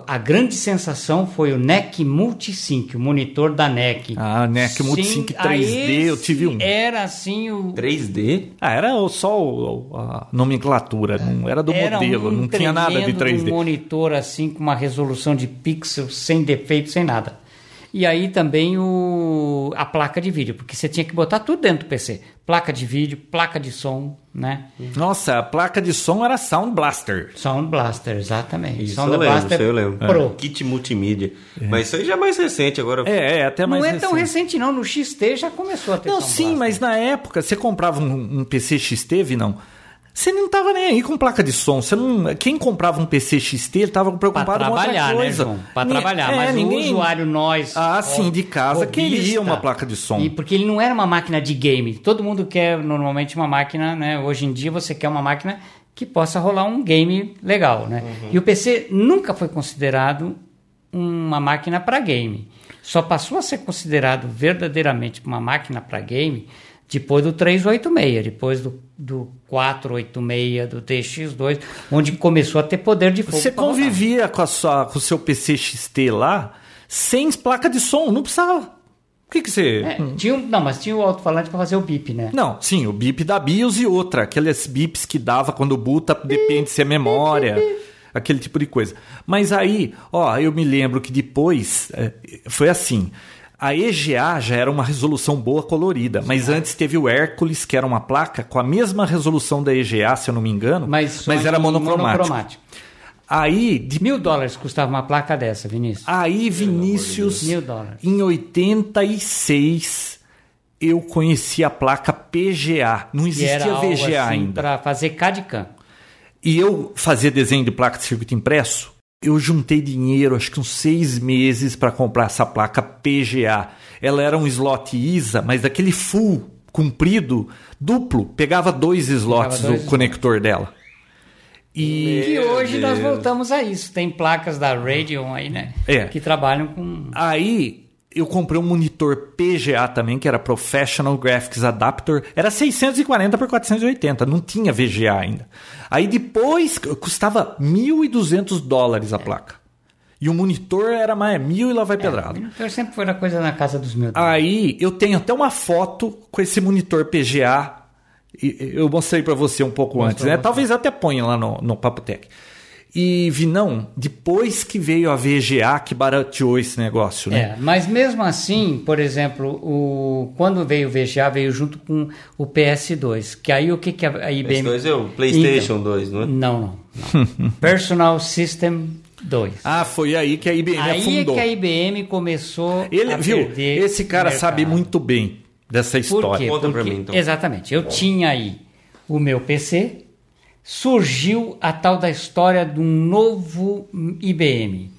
a grande sensação foi o NEC Multisync, o monitor da NEC. Ah, NEC Multisync 3D, eu tive um. Era assim o... 3D? Ah, era só o- a nomenclatura, não era do Era modelo, um não tinha nada de tremendo 3D. monitor assim com uma resolução de pixels sem defeito, sem nada. E aí também o, a placa de vídeo, porque você tinha que botar tudo dentro do PC. Placa de vídeo, placa de som, né? Nossa, a placa de som era Sound Blaster. Sound Blaster, exatamente. Isso Sound eu lembro, Blaster isso eu lembro. Pro. Kit multimídia. Mas isso aí já é mais recente agora. É, é até mais Não é tão recente. recente não, no XT já começou a ter Não, Sound sim, Blaster. mas na época você comprava um, um PC XT, não? Você não tava nem aí com placa de som. Você não, quem comprava um PC XT, ele tava Pra preocupado com outra trabalhar, né, coisa. Pra Ni- trabalhar. é, mas ninguém... o usuário, nós... Ah, ó, sim, de casa, queria uma placa de som. E porque ele não era uma máquina de game. Todo mundo quer normalmente uma máquina, né? Hoje em dia você quer uma máquina que possa rolar um game legal, né? Uhum. E o PC nunca foi considerado uma máquina para game. Só passou a ser considerado verdadeiramente uma máquina para game depois do 386, depois do, do 486, do TX2, onde começou a ter poder de fogo. Você convivia com, a sua, com o seu PC XT lá sem placa de som, não precisava. O que que você... É, tinha um, não, mas tinha o alto-falante para fazer o bip, né? Não, sim, o bip da BIOS e outra. Aqueles bips que dava quando buta, depende se é memória. aquele tipo de coisa. Mas aí, ó, eu me lembro que depois é, foi assim. A EGA já era uma resolução boa colorida, mas antes teve o Hércules, que era uma placa com a mesma resolução da EGA, se eu não me engano, Mas, mas, era em monocromático. Aí, de Mil dólares custava uma placa dessa, Vinícius. Aí, Vinícius, Mil dólares. em 86, eu conheci a placa PGA. Não existia VGA assim ainda. para fazer CAD-CAM. E eu fazia desenho de placa de circuito impresso. Eu juntei dinheiro, acho que uns seis meses, para comprar essa placa PGA. Ela era um slot ISA, mas daquele full comprido, duplo. Pegava dois slots dois do conector dela. E E hoje nós Deus. voltamos a isso. Tem placas da Radeon aí, né? É. Que trabalham com. Aí eu comprei um monitor PGA também, que era Professional Graphics Adapter. Era 640 por 480, não tinha VGA ainda. Aí depois custava 1.200 dólares a placa. E o monitor era mais mil e lá vai pedrada. Então sempre foi na coisa na casa dos meus. Aí eu tenho até uma foto com esse monitor PGA. Eu mostrei para você um pouco Mostrou, antes, né? Talvez até ponha lá no, no Papo Tech. E vi, não, depois que veio a VGA que barateou esse negócio, né? É, mas mesmo assim, por exemplo, o, quando veio o VGA, veio junto com o PS2. Que aí o que, que a IBM. PS2 é o PlayStation 2, não é? Não, não. não. Personal System 2. Ah, foi aí que a IBM aí é afundou. que a IBM começou Ele, a viu? perder Esse cara mercado. sabe muito bem dessa Por história. quê? Conta pra Porque- mim, então. Exatamente. Eu tinha aí o meu PC, surgiu a tal da história de um novo IBM.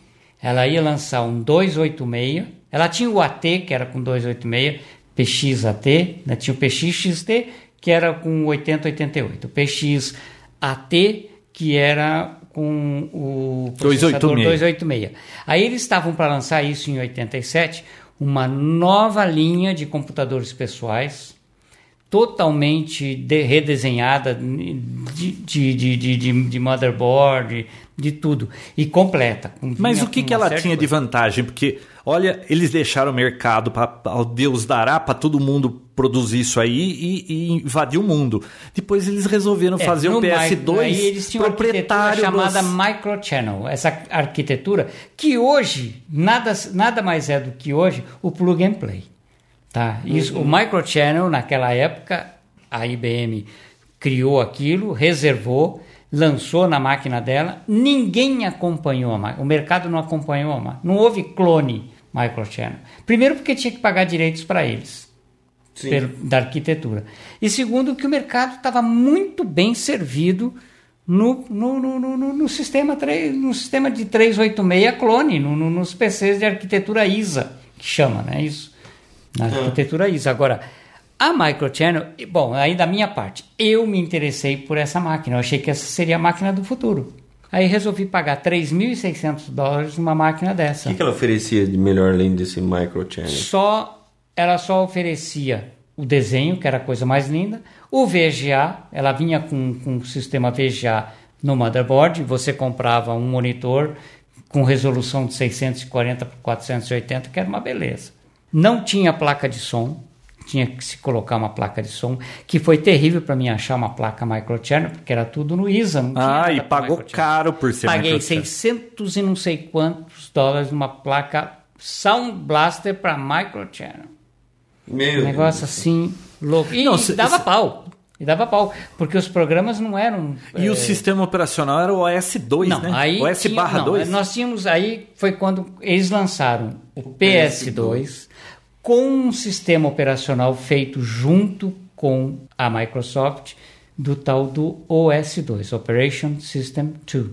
Ela ia lançar um 286, ela tinha o AT, que era com 286, PXAT, né? tinha o PXXT, que era com 8088, o PXAT, que era com o processador 286. 286. Aí eles estavam para lançar isso em 87, uma nova linha de computadores pessoais, totalmente de- redesenhada de, de, de, de, de- de motherboard, de tudo, e completa. com- Mas o que, que uma ela tinha de coisa. vantagem? Porque, olha, eles deixaram o mercado para Deus dará para todo mundo produzir isso aí e, e invadir o mundo. Depois eles resolveram É, fazer o PS2 mi- aí eles tinham uma proprietário chamada dos- microchannel, essa arquitetura que hoje nada, nada mais é do que hoje o plug and play, tá? Isso, o microchannel naquela época a IBM criou aquilo, reservou, lançou na máquina dela, ninguém acompanhou a máquina, o mercado não acompanhou a máquina, não houve clone microchannel. Primeiro porque tinha que pagar direitos para eles pelo- da arquitetura. E segundo, que o mercado estava muito bem servido no, no, no, no, no- no sistema, tre- no sistema de 386 clone, no- no- nos PCs de arquitetura ISA, que chama, né? Isso. Na arquitetura ISA. Agora, a Microchannel, bom, aí da minha parte, eu me interessei por essa máquina. Eu achei que essa seria a máquina do futuro. Aí resolvi pagar 3.600 dólares numa máquina O dessa que, que ela oferecia de melhor além desse microchannel? só ela só oferecia o desenho, que era a coisa mais linda, o VGA, ela vinha com, com o sistema VGA no motherboard, você comprava um monitor com resolução de 640 por 480, que era uma beleza. Não tinha placa de som, tinha que se colocar uma placa de som, que foi terrível para mim achar uma placa microchannel, porque era tudo no ISA. Não tinha Ah, e pagou caro por ser Paguei microchannel. 600 e não sei quantos dólares numa placa Sound Blaster para microchannel. Meu Um negócio assim louco. E, Não, cê- dava cê- pau. E dava pau. Porque os programas não eram. E o sistema operacional era o OS2, Não, né? aí OS tinha- barra não, 2. Nós tínhamos aí foi quando eles lançaram o PS2 com um sistema operacional feito junto com a Microsoft do tal do OS2, Operation System 2,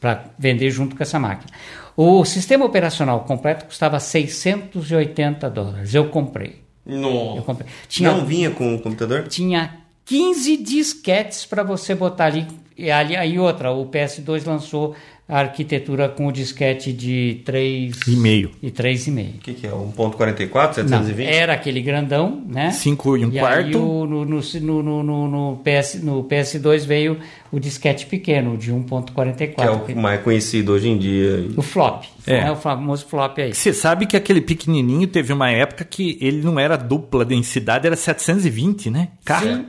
para vender junto com essa máquina. O sistema operacional completo custava 680 dólares. Eu comprei. Nossa. Eu comprei. Tinha Não vinha com o computador? tinha 15 disquetes para você botar ali. E ali. Aí outra, o PS2 lançou a arquitetura com o disquete de 3 E meio. e 3,5. O que, que é? 1.44, Não, 720? era aquele grandão, né? Cinco e um aí quarto. o- no, no, no, no, no, no PS, no PS2 veio o disquete pequeno, de 1.44. Que é o mais conhecido hoje em dia. o flop. É. né? O famoso flop aí. Você sabe que aquele pequenininho teve uma época que ele não era dupla densidade, era 720, né? Cara, Sim.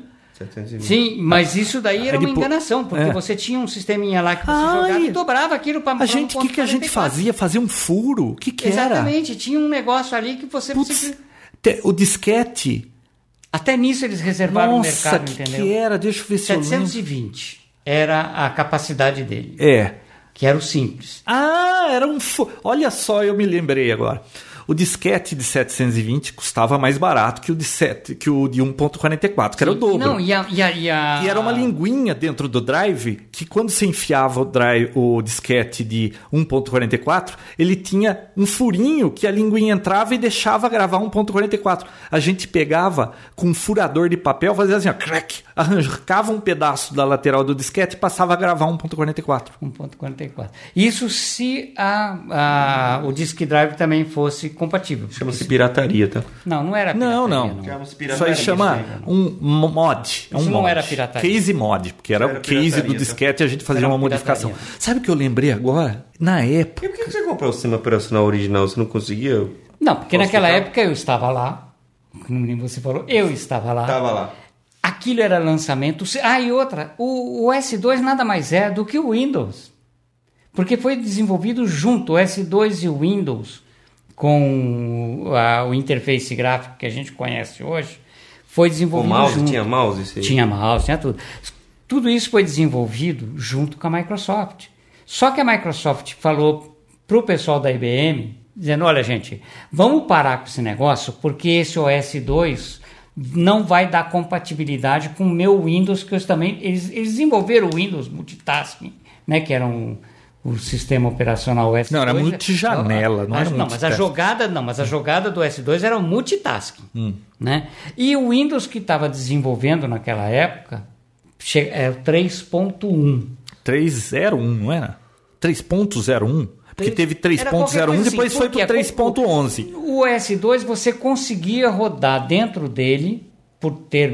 720. Sim, mas isso daí era Aí uma depois- enganação, porque é. você tinha um sisteminha lá que você Ai, jogava e dobrava aquilo para A gente, o que, que a gente fazia? Fazia um furo? O que, que era? Exatamente, tinha um negócio ali que você Putz, precisa- te- o disquete. Até nisso eles reservaram Nossa, o mercado, que, entendeu? que era? Deixa eu ver se eu lembro. 720 era a capacidade dele, É. que era o simples. Ah, era um. Olha só, eu me lembrei agora. O disquete de 720 custava mais barato que o de, 7, que o de 1.44, que era o dobro. Não, e a, e a, e a- E era uma linguinha dentro do drive que quando você enfiava o, drive, o disquete de 1.44, ele tinha um furinho que a linguinha entrava e deixava gravar 1.44. A gente pegava com um furador de papel, fazia assim, ó, crack, arrancava um pedaço da lateral do disquete e passava a gravar 1.44. 1.44. Isso se a, a- o disk drive também fosse compatível. Chama-se pirataria, tá? Não, não era Não, pirataria, não. Chama-se Isso pirataria. aí chama isso aí, não. um mo- mod. É um Isso não mod. era pirataria. Case mod, porque era Era o case pirataria, do tá? disquete e a gente fazia Era uma uma modificação. pirataria. Sabe o que eu lembrei agora? Na época. E por que você comprou o sistema operacional original? Você não conseguia? Não, porque naquela ficar? época eu estava lá, como nem você falou, eu estava lá. Tava lá. Aquilo era lançamento. Ah, e outra, o, o S2 nada mais é do que o Windows. Porque foi desenvolvido junto, o S2 e o Windows, com a- o interface gráfico que a gente conhece hoje, foi O desenvolvido mouse, junto. tinha mouse? Tinha mouse, tinha tudo. Tudo isso foi desenvolvido junto com a Microsoft. Só que a Microsoft falou para o pessoal da IBM, dizendo: olha, gente, vamos parar com esse negócio, porque esse OS 2 não vai dar compatibilidade com o meu Windows, que eu também. Eles, eles desenvolveram o Windows Multitasking, né? Que era um. O sistema operacional OS2. Não, era multijanela, não era Não, mas a jogada não, mas a jogada do S2 era o multitasking, Hum. né? E o Windows que estava desenvolvendo naquela época é o 3.1. 301, não era? 3.01? Porque teve Era qualquer 3.01, coisa assim, depois foi porque pro 3.11. O S2 você conseguia rodar dentro dele, por ter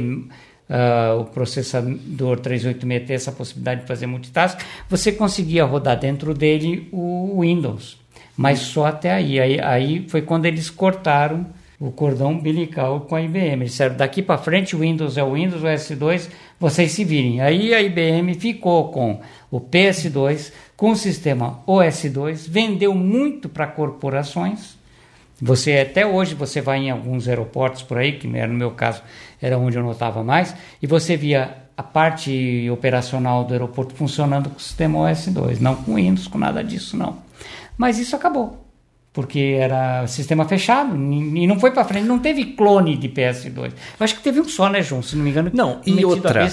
ah, o processador 386 ter essa possibilidade de fazer multitask, você conseguia rodar dentro dele o Windows. Mas só até aí. Aí, aí foi quando eles cortaram o cordão umbilical com a IBM. Eles disseram, daqui para frente o Windows é o Windows, o S2, vocês se virem. Aí a IBM ficou com o PS2, com o sistema OS2, vendeu muito para corporações, você até hoje você vai em alguns aeroportos por aí, que era no meu caso era onde eu notava mais, e você via a parte operacional do aeroporto funcionando com o sistema OS2, não com Windows, com nada disso não. Mas isso acabou, porque era sistema fechado e não foi para frente, não teve clone de PS2. Eu acho que teve um só, né, João? Se não me engano, Não, e outra.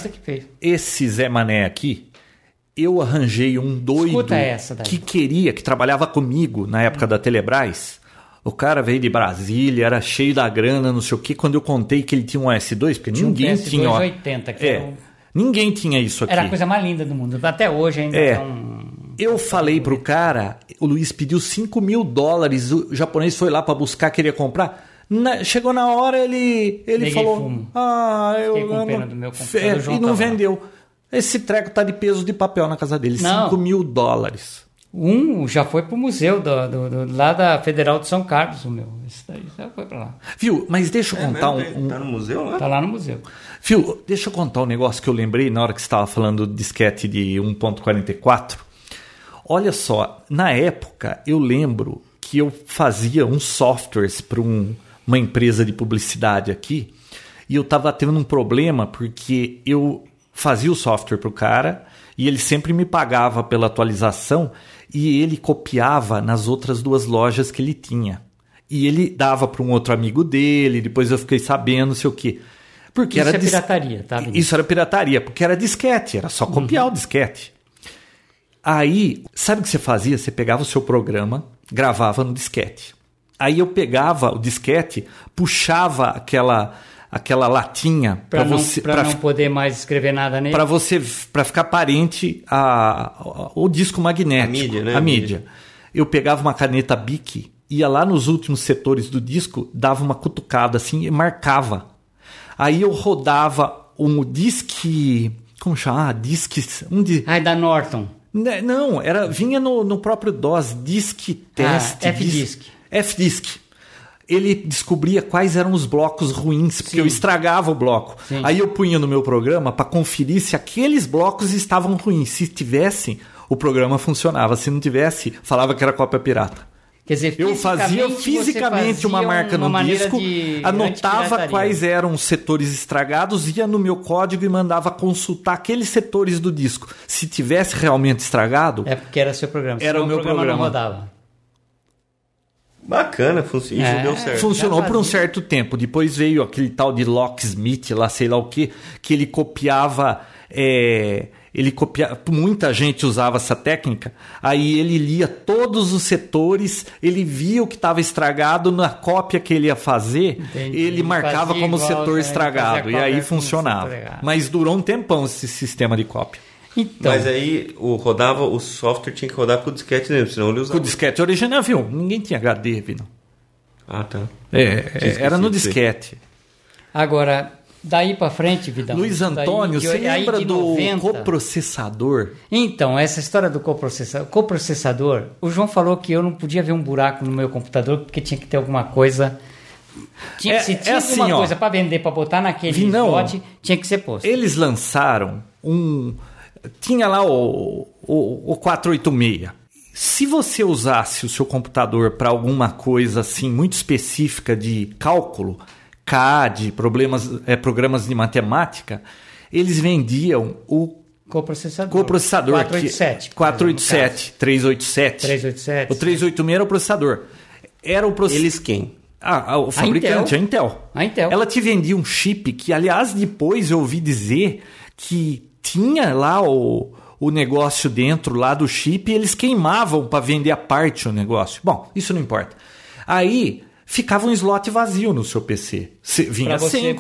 Esse Zé Mané aqui, eu arranjei um doido que queria, que trabalhava comigo na época da Telebrás. O cara veio de Brasília, era cheio da grana, não sei o que. Quando eu contei que ele tinha um S2, porque Tinha um ninguém PS2 tinha. ó, 80, que é, um- ninguém tinha isso aqui. era a coisa mais linda do mundo. Até hoje ainda É. é um... Eu falei pro cara, o Luiz pediu 5 mil dólares, o japonês foi lá pra buscar, queria comprar. Na- chegou na hora, ele, ele falou: fumo. Ah, eu. Fiquei com pena não- do meu computador, É, E não tava lá. Esse treco tá de peso de papel na casa dele. Não. 5 mil dólares. Um já foi pro museu do, do- do- lá da Federal de São Carlos, o meu. Esse daí já foi pra lá. Viu? Mas deixa eu É contar mesmo? um, um- Tá no museu lá? Tá lá no museu. Viu? Deixa eu contar um negócio que eu lembrei na hora que você estava falando do disquete de 1.44. Olha só, na época eu lembro que eu fazia uns softwares para uma empresa de publicidade aqui e eu estava tendo um problema porque eu fazia o software para o cara e ele sempre me pagava pela atualização e ele copiava nas outras duas lojas que ele tinha. E ele dava para um outro amigo dele, depois eu fiquei sabendo, não sei o quê. Porque Isso era é dis- pirataria, tá? Vinícius? Isso era pirataria, porque era disquete, era só copiar o disquete. Aí, sabe o que você fazia? Você pegava o seu programa, gravava no disquete. Aí eu pegava o disquete, puxava aquela aquela latinha Pra, para não, você pra pra não poder mais escrever nada nele. para você para ficar aparente a, a- o disco magnético, A mídia, né? A A mídia. Eu pegava uma caneta Bic, ia lá nos últimos setores do disco, dava uma cutucada assim e marcava. Aí eu rodava um disque, como chama? Ah, disque, um di, Ai, da Norton. né, Não, era vinha no, no próprio DOS, Disk Test. Ah, F-Disk. F-Disk. Ele descobria quais eram os blocos ruins, porque Sim. eu estragava o bloco. Sim. Aí eu punha no meu programa para conferir se aqueles blocos estavam ruins. Se tivessem, o programa funcionava. Se não tivesse, falava que era cópia pirata. Quer dizer, Eu fazia fisicamente uma fazia marca uma no disco, anotava quais eram os setores estragados, ia no meu código e mandava consultar aqueles setores do disco. Se tivesse realmente estragado, É porque era seu programa. Era o meu programa. programa. não rodava. Bacana, funci- isso É. deu certo. funcionou por um certo tempo. Depois veio aquele tal de Locksmith, lá sei lá o que, que ele copiava. é, ele copiava. Muita gente usava essa técnica. Aí ele lia todos os setores, ele via o que estava estragado na cópia que ele ia fazer, Entendi. ele marcava Fazia como igual, setor né? estragado. E aí funcionava. Mas durou um tempão esse sistema de cópia. Então, Mas aí o rodava, o software tinha que rodar com o disquete dentro, senão ele Com usava. o disquete original, viu? Ninguém tinha HD, viu? Ah, tá. É, esquecido era no disquete. agora, daí pra frente, Vidal. Luiz daí Antônio, de- você aí lembra do 90, coprocessador? Então, essa história do coprocessador, coprocessador, o João falou que eu não podia ver um buraco no meu computador porque tinha que ter alguma coisa. Tinha, É- se é tinha assim, alguma ó. coisa para vender, para botar naquele slot, tinha que ser posto. Eles lançaram um. Tinha lá o, o, o 486. Se você usasse o seu computador para alguma coisa assim muito específica de cálculo, CAD, problemas, é, programas de matemática, eles vendiam o Coprocessador. coprocessador. 487. Que, 487, 387. 387. O 386 era o processador. Era o processador. Eles quem? Ah, ah, o fabricante, a Intel. A Intel. Ela te vendia um chip que, aliás, depois eu ouvi dizer que tinha lá o, o negócio dentro lá do chip e eles queimavam para vender a parte o negócio. Bom, isso não importa. Aí ficava um slot vazio no seu PC. Cê- vinha sem o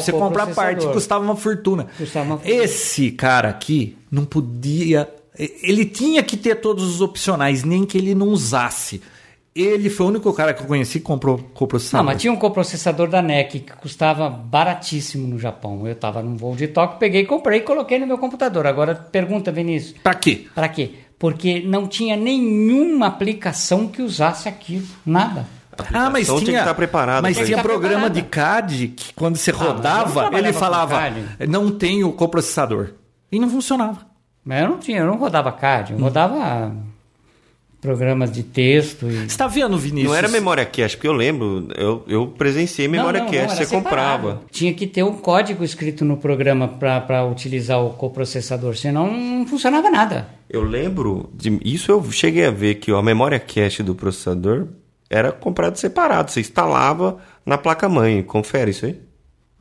Você comprar parte, custava uma fortuna. Custava uma fortuna. Esse cara aqui não podia. Ele tinha que ter todos os opcionais, nem que ele não usasse. Ele foi o único cara que eu conheci que comprou coprocessador. Não, mas tinha um coprocessador da NEC que custava baratíssimo no Japão. Eu estava num voo de toque, peguei, comprei e coloquei no meu computador. Agora pergunta, Vinícius, Pra quê? para quê? Porque não tinha nenhuma aplicação que usasse aquilo, nada. Ah, mas tinha, tinha que estar preparado Mas tinha programa Tem de CAD que quando você Ah, rodava, trabalhava ele falava, não tem o coprocessador. E não funcionava. Mas eu não tinha, eu não rodava CAD, eu rodava programas de texto e. Você está vendo, Vinícius? Não era memória cache, porque eu lembro, eu, eu presenciei memória Não, não, cache, não, você separado. comprava. Tinha que ter um código escrito no programa para utilizar o coprocessador, senão não funcionava nada. Eu lembro, de, isso eu cheguei a ver que ó, a memória cache do processador era comprado separado, você instalava na placa-mãe, confere isso aí.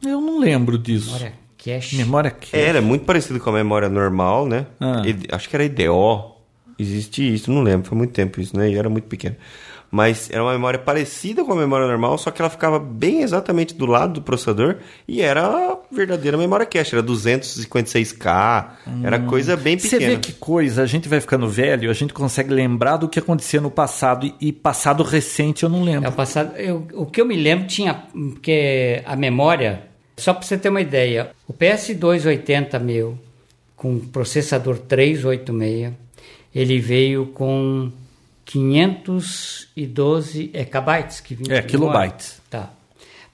Eu não lembro disso. Olha, cache. Memória cache. Era muito parecido com a memória normal, né? Ah. Acho que era IDO. Existia isso, não lembro, foi muito tempo isso, né? E era muito pequeno. Mas era uma memória parecida com a memória normal, só que ela ficava bem exatamente do lado do processador e era a verdadeira memória cache, era 256K, era coisa bem Você pequena. vê que coisa, a gente vai ficando velho, a gente consegue lembrar do que acontecia no passado e, passado recente eu não É, lembro. o passado, eu- o que eu me lembro tinha que a memória, só para você ter uma ideia, o PS280 meu com processador 386, ele veio com 512 é, kbytes que É, kilobytes. Tá.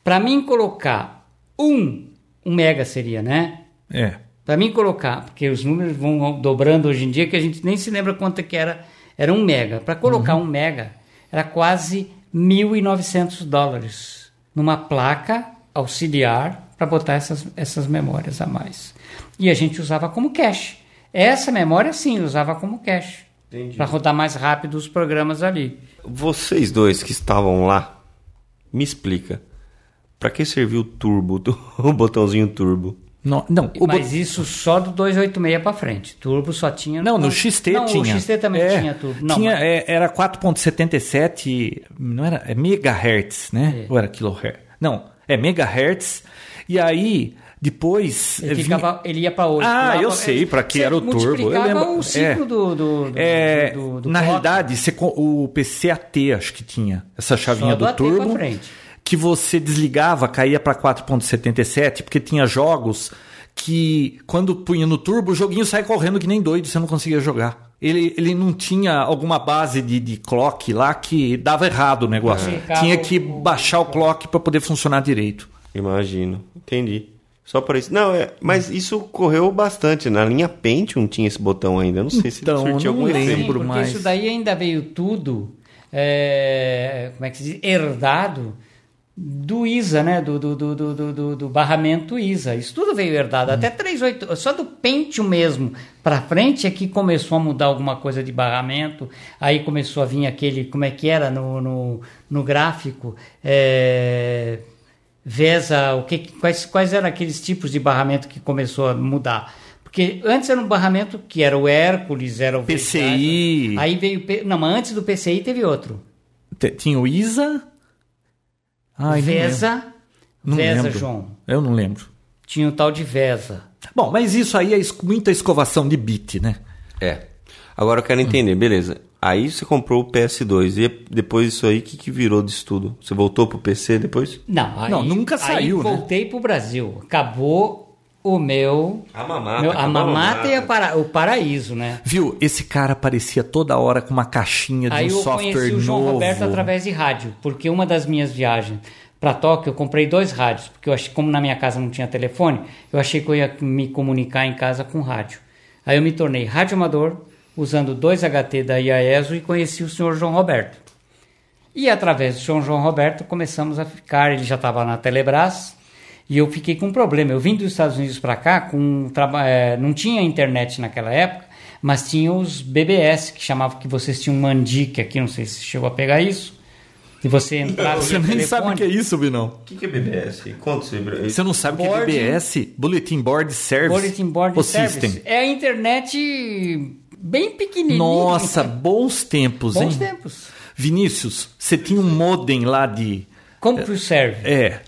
Para mim colocar um, um mega seria, né? É. Para mim colocar, porque os números vão dobrando hoje em dia que a gente nem se lembra quanto que era, era um mega. Para colocar um mega era quase 1.900 dólares numa placa auxiliar para botar essas, essas memórias a mais. E a gente usava como cache. Essa memória sim usava como cache. Entendi. Para rodar mais rápido os programas ali. Vocês dois que estavam lá, me explica. Pra que serviu o turbo, o botãozinho turbo? Não, não, o Mas bot- isso só do 286 para frente. Turbo só tinha. Não, no XT não, tinha. O XT também É, tinha turbo. Não, tinha, mas- é, era 4.77, não era, é megahertz, né? É. Ou era kilohertz? Não, é megahertz. E aí, depois... Ele, vinha- ficava, ele ia para 8. Ah, eu sei pra que era o turbo. Eu lembro. o ciclo É. do, do, do, É, do- do na clock. realidade, você co- o PCAT acho que tinha essa chavinha Só do do AT pra turbo frente. que você desligava, caía para 4.77, porque tinha jogos que quando punha no turbo, o joguinho sai correndo que nem doido, você não conseguia jogar. Ele, ele não tinha alguma base de, de clock lá que dava errado o negócio. É. Tinha que baixar o clock para poder funcionar direito. Imagino. Entendi. Só por isso. Não, é, mas isso correu bastante. Na linha Pentium tinha esse botão ainda. Eu não sei se Então, ele surtiu algum lembro. efeito. Porque mais. isso daí ainda veio tudo, é, como é que se diz, herdado do ISA, né? Do, do, do, do, do- do, barramento ISA. Isso tudo veio herdado. Até 3.8, só do Pentium mesmo para frente é que começou a mudar alguma coisa de barramento. Aí começou a vir aquele, como é que era no, no, no gráfico? É, Vesa, o que, quais, quais eram aqueles tipos de barramento que começou a mudar? Porque antes era um barramento que era o Hércules, era o PCI. Aí veio. Não, mas antes do PCI teve outro. Te- Tinha o ISA. Ai. Vesa. Não Vesa, lembro. João. Eu não lembro. Tinha o tal de Vesa. Bom, mas isso aí é es- muita escovação de bit, né? É. Agora eu quero entender, beleza. Aí você comprou o PS2 e depois disso aí, o que, que virou disso tudo? Você voltou pro PC depois? Não, aí, Não, nunca saiu, aí né? voltei pro Brasil. Acabou o meu. A mamata. meu- a mamata e a para- o paraíso, né? Viu? Esse cara aparecia toda hora com uma caixinha de Aí um eu software conheci o João novo. Roberto através de rádio, porque uma das minhas viagens para Tóquio eu comprei dois rádios, porque eu achei, como na minha casa não tinha telefone, eu achei que eu ia me comunicar em casa com rádio. Aí eu me tornei radioamador, usando dois HT da IAESO e conheci o senhor João Roberto. E através do senhor João Roberto começamos a ficar, ele já estava na Telebrás, e eu fiquei com um problema. Eu vim dos Estados Unidos para cá, com, eh, não tinha internet naquela época, mas tinha os BBS, que chamavam que vocês tinham Mandic aqui, não sei se chegou a pegar isso. Você entrava Você nem sabe o que é telefone. isso, Vinão. O que, que é BBS? Conta sobre Você não sabe o que é BBS? Bulletin Board Service. Bulletin Board Service. System. É a internet bem pequenininha. Nossa, bons tempos, Bons hein? tempos. Vinícius, você tinha um modem lá de... CompuServe. É.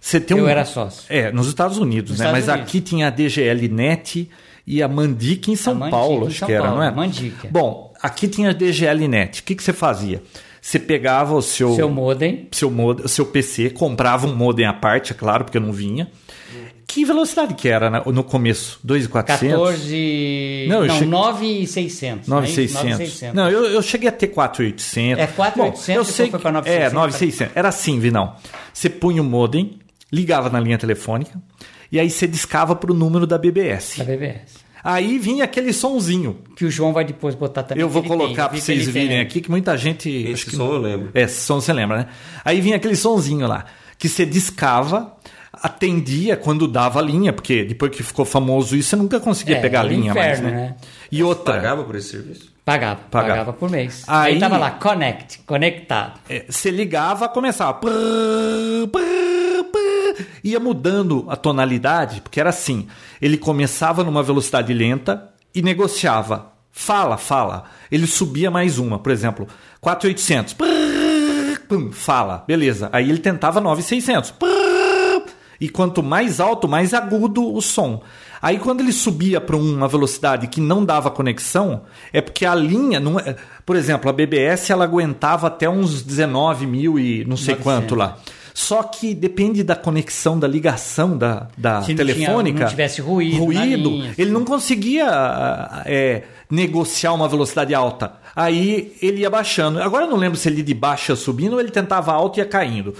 Você tem Eu um... era sócio. É, nos Estados Unidos, Nos né? Estados Mas Unidos. aqui tinha a DGL Net e a Mandic em São Mandic Paulo, em acho São que era, Paulo, não é? Mandic. Bom, aqui tinha a DGL Net. O que, que você fazia? Você pegava o seu... Seu modem. seu, mod, seu PC, comprava um modem à parte, é claro, porque não vinha. Que velocidade que era na- no começo? 2.400? 14. Não, Não, cheguei- 9,600. não é isso? 9.600. 9,600. Não, eu, eu cheguei a ter 4.800. É, 4.800, Bom, eu sei foi pra 9.600. É, 9.600. Era assim, Vinão. Você punha o modem, ligava na linha telefônica, e aí você discava para o número da BBS. Da BBS. Aí vinha aquele sonzinho. Que o João vai depois botar também. Eu vou colocar para vocês virem tem. aqui, que muita gente... acho Esse que- som eu lembro. É, esse som você lembra, né? Aí vinha aquele sonzinho lá, que você discava, atendia quando dava a linha, porque depois que ficou famoso isso, você nunca conseguia É, pegar a era linha mais, inferno, né? né? E outra, Pagava por esse serviço? Pagava, Pagava. pagava, por mês. Aí- Aí, tava lá, connect, conectado. é, você ligava, começava. prrr, prrr, prrr, ia mudando a tonalidade, porque era assim: ele começava numa velocidade lenta e negociava. Fala, fala. Ele subia mais uma, por exemplo, 4,800. prrr, pum, Fala, beleza. Aí ele tentava 9,600. prrr, E quanto mais alto, mais agudo o som. Aí quando ele subia para uma velocidade que não dava conexão, é porque a linha, não é- por exemplo, a BBS ela aguentava até uns 19 mil e não sei 900. quanto lá. Só que depende da conexão, da ligação da, da Se não tinha- telefônica. não tivesse ruído na ruído linha, assim. ele não conseguia é, negociar uma velocidade alta. Aí ele ia baixando. Agora eu não lembro se ele de baixo ia subindo ou ele tentava alto e ia caindo.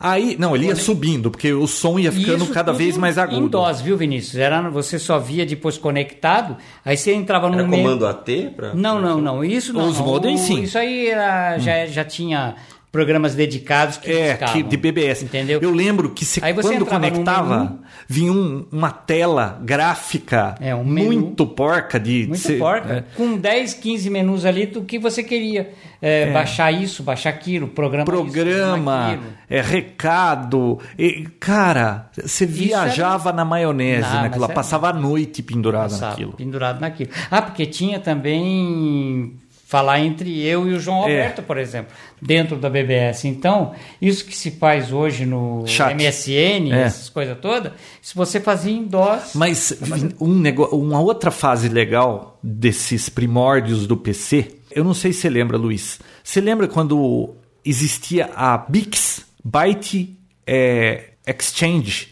Aí, não, ele ia subindo, porque o som ia ficando Isso cada vez mais agudo. Em dose, viu, Vinícius? Era, você só via depois conectado, aí você entrava no Era meio. comando AT? Pra... Não, não, não. Isso não. Os modems, O- sim. Isso aí era, já, já tinha programas dedicados que É, buscavam, que de BBS. Entendeu? Eu lembro que se, quando conectava, menu. vinha um- uma tela gráfica É, um menu. muito porca de. Muito ser- porca. é. Com 10, 15 menus ali do que você queria. É, Baixar isso, baixar aquilo, programa isso, programa, aquilo. é, recado. E, cara, você viajava na maionese Não, naquilo, é- passava a noite pendurado Passava, naquilo. pendurado naquilo. Ah, porque tinha também falar entre eu e o João É. Alberto, por exemplo, dentro da BBS. Então, isso que se faz hoje no Chat. MSN, É. essas coisas todas, se você fazia em DOS, Mas um nego... uma outra fase legal desses primórdios do PC, eu não sei se você lembra, Luiz. Você lembra quando existia a Bix Byte é, Exchange?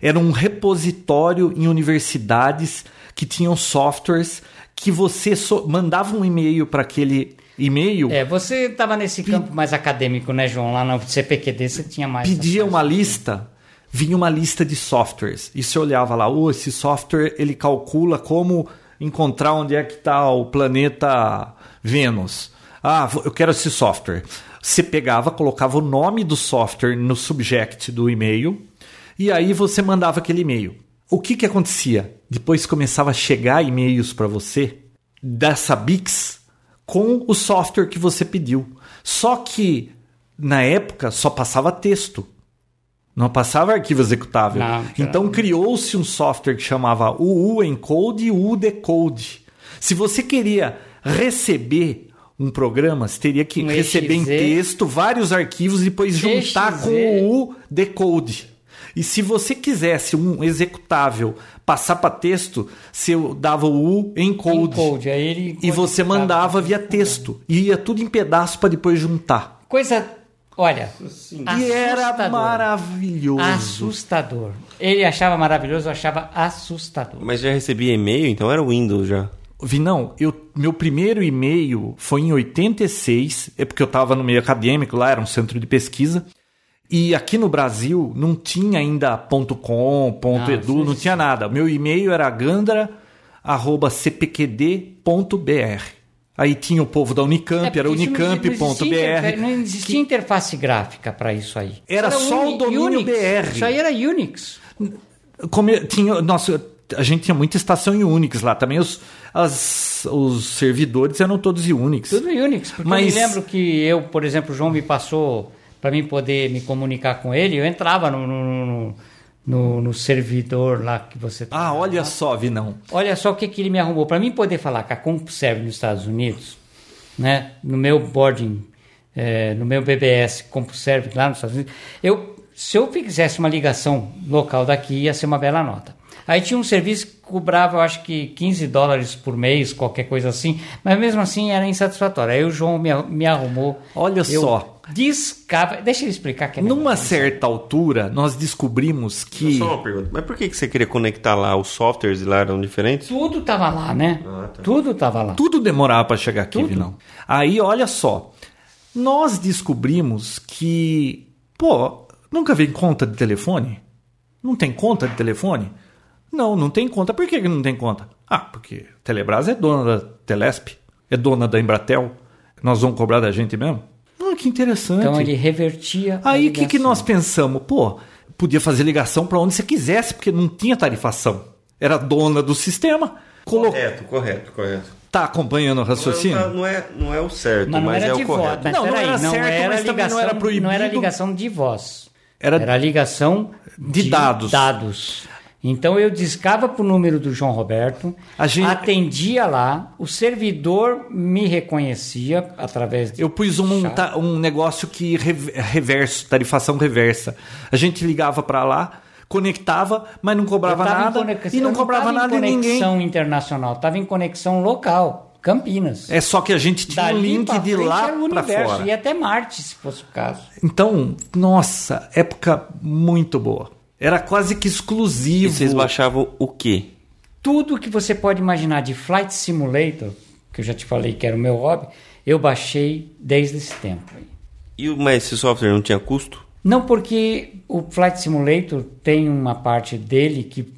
era um repositório em universidades que tinham softwares que você so- mandava um e-mail para aquele e-mail, É, você estava nesse campo mais acadêmico, né, João? Lá no CPQD você tinha mais. pedia uma lista, vinha uma lista de softwares. E você olhava lá, oh, esse software ele calcula como encontrar onde é que está o planeta Vênus. Ah, eu quero esse software. Você pegava, colocava o nome do software no subject do e-mail e aí você mandava aquele e-mail. O que que acontecia? Depois começava a chegar e-mails para você dessa Bix com o software que você pediu. Só que na época só passava texto. Não passava arquivo executável. Não, então criou-se um software que chamava UU Encode e UU Decode. Se você queria receber um programa, você teria que Um receber em EXE. texto vários arquivos e depois juntar EXE. com o UU Decode. E se você quisesse um executável passar para texto, você dava o U Encode. Encode, aí ele E você mandava via texto. E ia tudo em pedaço para depois juntar. Coisa. Olha. E era maravilhoso. Assustador. Ele achava maravilhoso, eu achava assustador. Mas já recebia e-mail, então era Windows já. Vinão, eu, meu primeiro e-mail foi em 86, é porque eu estava no meio acadêmico, lá era um centro de pesquisa. E aqui no Brasil não tinha ainda .com, Não, .edu, não, tinha nada. Meu e-mail era gandra@cpqd.br. Aí tinha o povo da Unicamp, É, era não- existia unicamp.br. Não existia interface gráfica para isso aí. Era Isso só Uni- o domínio Unix. BR. Isso aí era Unix. Como tinha, nossa, a gente tinha muita estação em Unix lá. Também os, as- os servidores eram todos Unix. Tudo Unix. Porque Mas- eu me lembro que eu, por exemplo, o João me passou para mim poder me comunicar com ele. Eu entrava no, no, no, no- no servidor lá que você tá. Ah, olha só, Vinão. Olha só o que, que ele me arrumou. Para mim poder falar com a CompServe nos Estados Unidos, né, no meu boarding, eh, no meu BBS CompServe lá nos Estados Unidos, eu, se eu fizesse uma ligação local daqui, ia ser uma bela nota. Aí tinha um serviço que cobrava, eu acho que 15 dólares por mês, qualquer coisa assim, mas mesmo assim era insatisfatório. Aí o João me, me arrumou. Olha eu só. Discava. Deixa ele explicar que é Numa certa altura, nós descobrimos que. Só uma pergunta. Mas por que que você queria conectar lá? Os softwares lá eram diferentes? Tudo tava lá, né? Tudo tava lá. Tudo demorava para chegar aqui, Tudo. Vinão. Aí, olha só. Nós descobrimos que. Pô, nunca vem conta de telefone? Não tem conta de telefone? Não, não tem conta. Por que que não tem conta? Ah, porque a Telebrás é dona da Telesp, é dona da Embratel. Nós vamos cobrar da gente mesmo? Ah, que interessante. Então ele revertia. a Aí o que, que nós pensamos? Pô, podia fazer ligação para onde você quisesse, porque não tinha tarifação. Era dona do sistema. Colo... Correto, correto, correto. Tá acompanhando o raciocínio? Não, não é, não é o certo, Mas mas, é de o voz. correto. Mas Não, não era não certo, era mas também ligação, não era proibido. Não era ligação de voz. Era- Era, ligação De dados. dados. Então eu discava para o número do João Roberto, gente- atendia lá, o servidor me reconhecia através de Eu pus um, chat. um negócio que re- reverso, tarifação reversa. A gente ligava para lá, conectava, mas não cobrava nada conex- e não eu cobrava nada em ninguém. conexão internacional, estava em conexão local, Campinas. É só que a gente tinha um Dali link pra de lá para fora. E até Marte, se fosse o caso. Então, nossa, época muito boa. Era quase que E exclusivo. vocês baixavam o quê? Tudo que você pode imaginar de Flight Simulator, que eu já te falei que era o meu hobby, eu baixei desde esse tempo. aí. E, o- mas esse software não tinha custo? Não porque o Flight Simulator tem uma parte dele que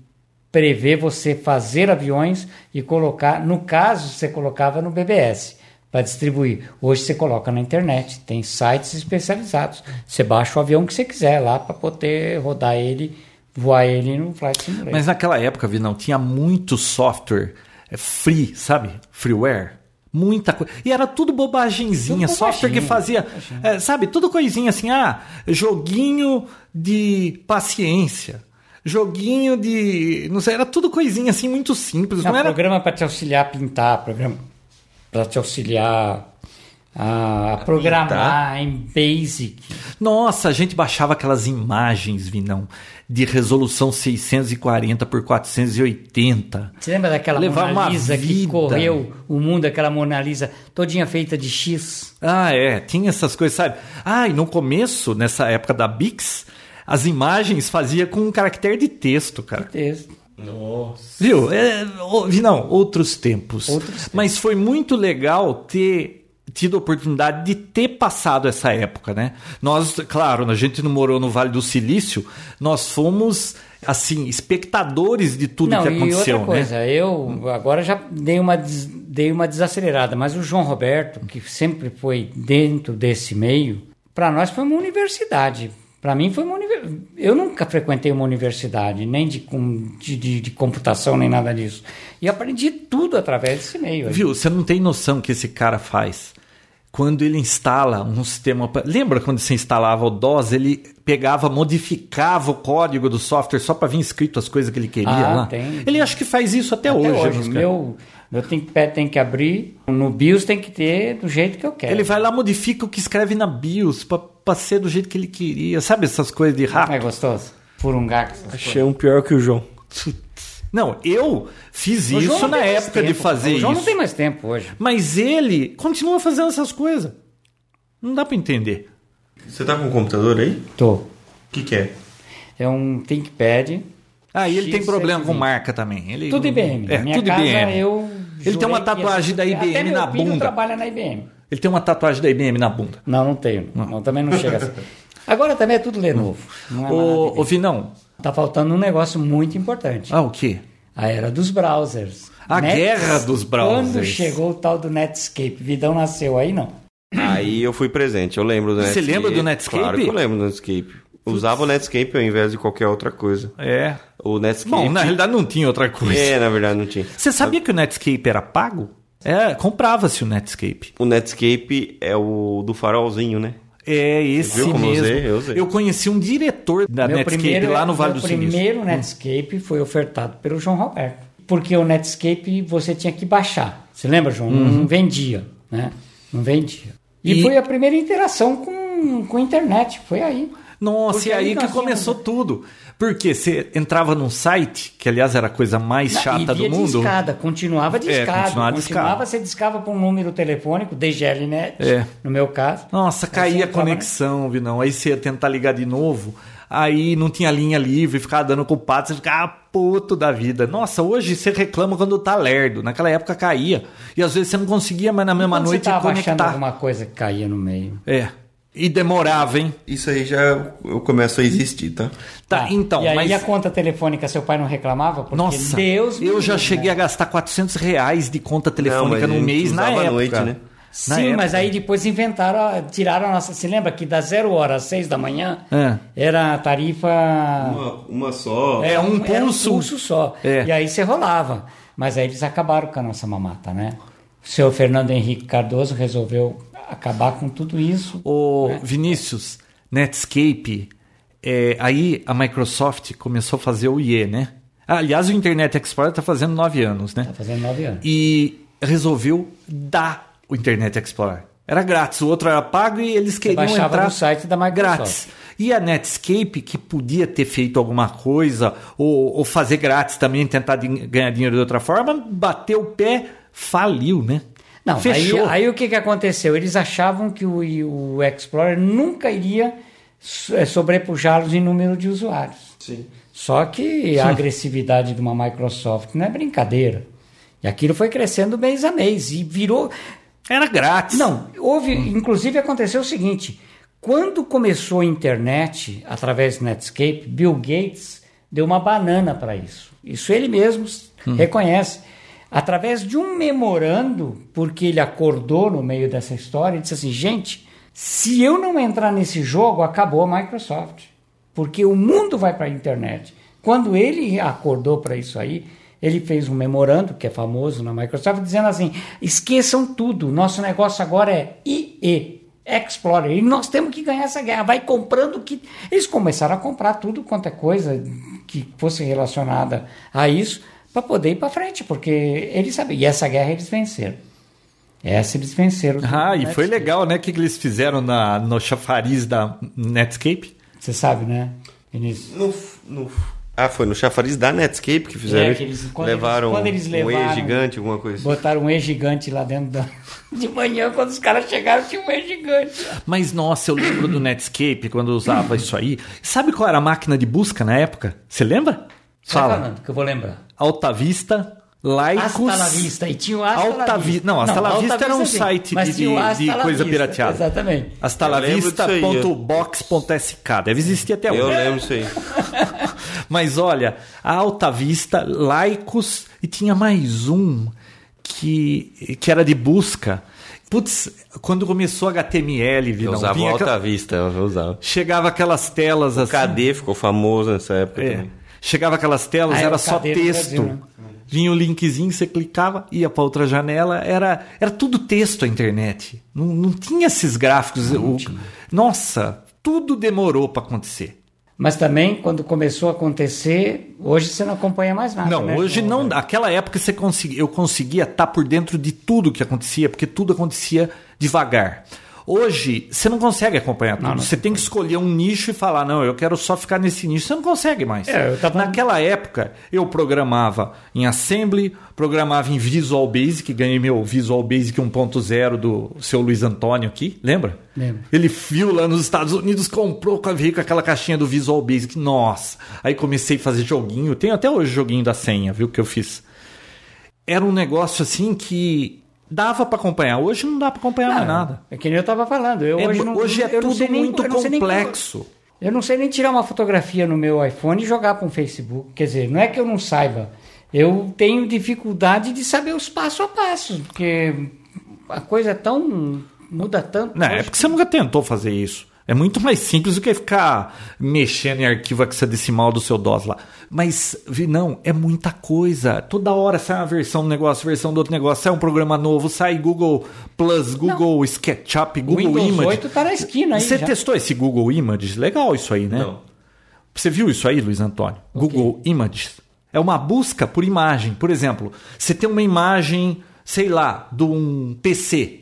prevê você fazer aviões e colocar, no caso, você colocava no BBS para distribuir. Hoje você coloca na internet, tem sites especializados. Você baixa o avião que você quiser lá para poder rodar ele, voar ele no Flight Simulator. Mas naquela época, Vinão, tinha muito software é, free, sabe? Freeware. Muita coisa. E era tudo bobagenzinha. Tudo software que fazia, é, sabe? Tudo coisinha assim. Ah, joguinho de paciência. Joguinho de. Não sei, era tudo coisinha assim muito simples. Não, Não, era. programa para te auxiliar a pintar, programa para te auxiliar a, programar em Basic. Nossa, a gente baixava aquelas imagens, Vinão, de resolução 640 por 480. Você lembra daquela Levar Mona Lisa que correu o mundo, aquela Mona Lisa todinha feita de X? Ah, é, tinha essas coisas, sabe? Ah, e no começo, nessa época da Bix, as imagens fazia com um caractere de texto, cara. Texto. Nossa. Viu? É, não, outros tempos. Outros tempos. Mas foi muito legal ter tido a oportunidade de ter passado essa época, né? Nós, claro, a gente não morou no Vale do Silício, nós fomos, assim, espectadores de tudo Não, que e aconteceu, outra coisa, né? eu agora já dei uma, dei uma desacelerada, mas o João Roberto, que sempre foi dentro desse meio, para nós foi uma universidade. Para mim foi uma universidade. Eu nunca frequentei uma universidade, nem de, com- de, de- de computação, nem nada disso. E aprendi tudo através desse meio. aí. Viu? Você não tem noção que esse cara faz. Quando ele instala um sistema. Lembra quando você instalava o DOS? Ele pegava, modificava o código do software só para vir escrito as coisas que ele queria Ah, lá. tem. Ele acho que faz isso até, Até hoje. hoje, meu, meu ThinkPad tem que abrir, no BIOS tem que ter do jeito que eu quero. Ele vai lá, modifica o que escreve na BIOS pra, pra ser do jeito que ele queria. Sabe essas coisas de Não é rápido? gostoso? Furungar com essas coisas. Achei um pior que o João. Não, eu fiz O isso na tem época de fazer O João isso. não tem mais tempo hoje. Mas ele continua fazendo essas coisas. Não dá pra entender. Você tá com um computador aí? Tô. O que que é? É um ThinkPad. Ah, e ele tem X720. problema com marca também. Ele, Tudo IBM. É, minha tudo casa, IBM. eu Ele tem uma tatuagem da IBM Até meu na bunda. trabalha na IBM. Ele tem uma tatuagem da IBM na bunda. Não, não tenho. Não, também não chega a ser. Agora também é tudo Lenovo. Não é Ô, ô. Vinão, Tá faltando um negócio muito importante. ah, o quê? A era dos browsers. A guerra dos browsers. Quando chegou o tal do Netscape, Vidão nasceu aí, não. Aí eu fui presente, eu lembro do Você Netscape. lembra do Netscape? Claro que eu lembro do Netscape. Usava o Netscape ao invés de qualquer outra coisa. É. O Netscape... Bom, na realidade não tinha outra coisa. É, na verdade não tinha. Você sabia que o Netscape era pago? É, comprava-se o Netscape. O Netscape é o do farolzinho, né? É esse viu como eu mesmo. usei? Eu usei. conheci um diretor da Netscape lá no Vale do meu Silício. primeiro Netscape foi ofertado pelo João Roberto. Porque o Netscape você tinha que baixar. Você lembra, João? Não vendia, né? Não vendia. E, Uhum. E- foi a primeira interação com, com a internet. Foi aí. Nossa, Porque e aí que nós começou tudo. Porque você entrava num site, que aliás era a coisa mais chata do mundo. discada, continuava discado. continuava continuava, discado. você discava para um número telefônico, DGLNet, É. no meu caso. Nossa, Aí caía a entrava, conexão, Vinão. Aí você ia tentar ligar de novo. Aí não tinha linha livre, ficava dando culpado, você ficava puto da vida. Nossa, hoje você reclama quando tá lerdo. Naquela época caía. E às vezes você não conseguia mais na mesma noite você tava achando conectar. alguma coisa que caía no meio. É. E demorava, hein? Isso aí já eu começo a existir, tá? Tá, então, e aí mas. a conta telefônica, seu pai não reclamava? Porque Nossa, Deus eu já livre, cheguei né? a gastar 400 reais de conta telefônica mas no mês na época. noite, né? Na Sim, época. mas aí depois inventaram, tiraram a nossa. Se lembra que das zero hora às seis da manhã É. era a tarifa. Uma, uma só. É, um era pulso. pulso só. É. E aí você rolava. Mas aí eles acabaram com a nossa mamata, né? O senhor Fernando Henrique Cardoso resolveu acabar com tudo isso. Ô, É. Vinícius, Netscape, é, aí a Microsoft começou a fazer o IE, né? Ah, Aliás, o Internet Explorer está fazendo nove anos, né? Tá fazendo nove anos. E resolveu dar o Internet Explorer. Era grátis, o outro era pago e eles queriam entrar no site da Microsoft. grátis. E a Netscape, que podia ter feito alguma coisa, ou, ou fazer grátis também, tentar din- ganhar dinheiro de outra forma, bateu o pé, faliu, né? Não, aí, Fechou. aí o que, que aconteceu? Eles achavam que o, o Explorer nunca iria eh, sobrepujá-los em número de usuários. Sim. Só que a agressividade de uma Microsoft não é brincadeira. E aquilo foi crescendo mês a mês e virou. Era grátis. Não, houve. Inclusive aconteceu o seguinte: quando começou a internet através do Netscape, Bill Gates deu uma banana para isso. Isso ele mesmo reconhece. Através de um memorando, porque ele acordou no meio dessa história, ele disse assim: gente, se eu não entrar nesse jogo, acabou a Microsoft. Porque o mundo vai para a internet. Quando ele acordou para isso aí, ele fez um memorando, que é famoso na Microsoft, dizendo assim: esqueçam tudo, nosso negócio agora é IE, Explorer, e nós temos que ganhar essa guerra. Vai comprando que. Eles começaram a comprar tudo quanto é coisa que fosse relacionada a isso, para poder ir para frente, porque eles sabiam. E essa guerra eles venceram. Essa eles venceram. Ah, e Netscape. foi legal, né? O que, eles fizeram na, no chafariz da Netscape? Você sabe, né, Vinícius? No, no, Ah, foi no chafariz da Netscape que fizeram É, que eles- quando levaram, eles- quando eles um levaram- E gigante, alguma coisa assim. Botaram um E gigante lá dentro da. De manhã, quando os caras chegaram, tinha um E gigante. Mas nossa, eu lembro do Netscape quando eu usava isso aí. Sabe qual era a máquina de busca na época? Você lembra? Fala. falando, que eu vou lembrar. Alta Vista, Laicos. Hasta la vista. E tinha o Hasta Alta la Vi- Vista. Não, Hasta la Alta Vista era um sim, site de, o de- Hasta de la coisa Vista, pirateada. Exatamente. Astalavista.box.sk. Deve existir até Eu hoje. lembro isso aí. Mas olha, a Alta Vista, Laicos e tinha mais um que, que era de busca. Putz, quando começou HTML, Eu usava o vinha Alta aquela- Vista, eu usava. chegava aquelas telas assim. KD ficou famoso nessa época É. também. Chegava aquelas telas, era o só texto. Brasil, né? Vinha o linkzinho, você clicava, ia para outra janela, era, era tudo texto a internet. Não, não tinha esses gráficos. O- Nossa, tudo demorou para acontecer. Mas também, quando começou a acontecer, hoje você não acompanha mais nada. Não, né, hoje não. Roberto? Naquela época você conseguia, eu conseguia estar por dentro de tudo que acontecia, porque tudo acontecia devagar. Hoje você não consegue acompanhar tudo. Não, não você tem que escolher um nicho e falar, não, eu quero só ficar nesse nicho. Você não consegue mais. É, tava- Naquela época eu programava em Assembly, programava em Visual Basic, ganhei meu Visual Basic 1.0 do seu Luiz Antônio aqui, lembra? Lembro. Ele viu lá nos Estados Unidos, comprou, veio com aquela caixinha do Visual Basic. Nossa! Aí comecei a fazer joguinho. Tenho até hoje joguinho da senha, viu, que eu fiz. Era um negócio assim que dava para acompanhar. Hoje não dá para acompanhar mais nada. É que nem eu estava falando. Eu É, hoje não, hoje é não tudo sei nem- muito eu não complexo. Eu não sei nem tirar uma fotografia no meu iPhone e jogar para um Facebook. Quer dizer, não é que eu não saiba. Eu tenho dificuldade de saber os passo a passo, porque a coisa é tão. muda tanto. Não, é porque você nunca tentou fazer isso. É muito mais simples do que ficar mexendo em arquivo hexadecimal do seu DOS lá. Mas, não, é muita coisa. Toda hora sai uma versão do negócio, versão do outro negócio, sai um programa novo, sai Google Plus, Google SketchUp, O Google Windows Image. 8 tá na esquina aí. Você já. testou esse Google Images? Legal isso aí, né? Não. Você viu isso aí, Luiz Antônio? Google Images. É uma busca por imagem. Por exemplo, você tem uma imagem, sei lá, de um PC.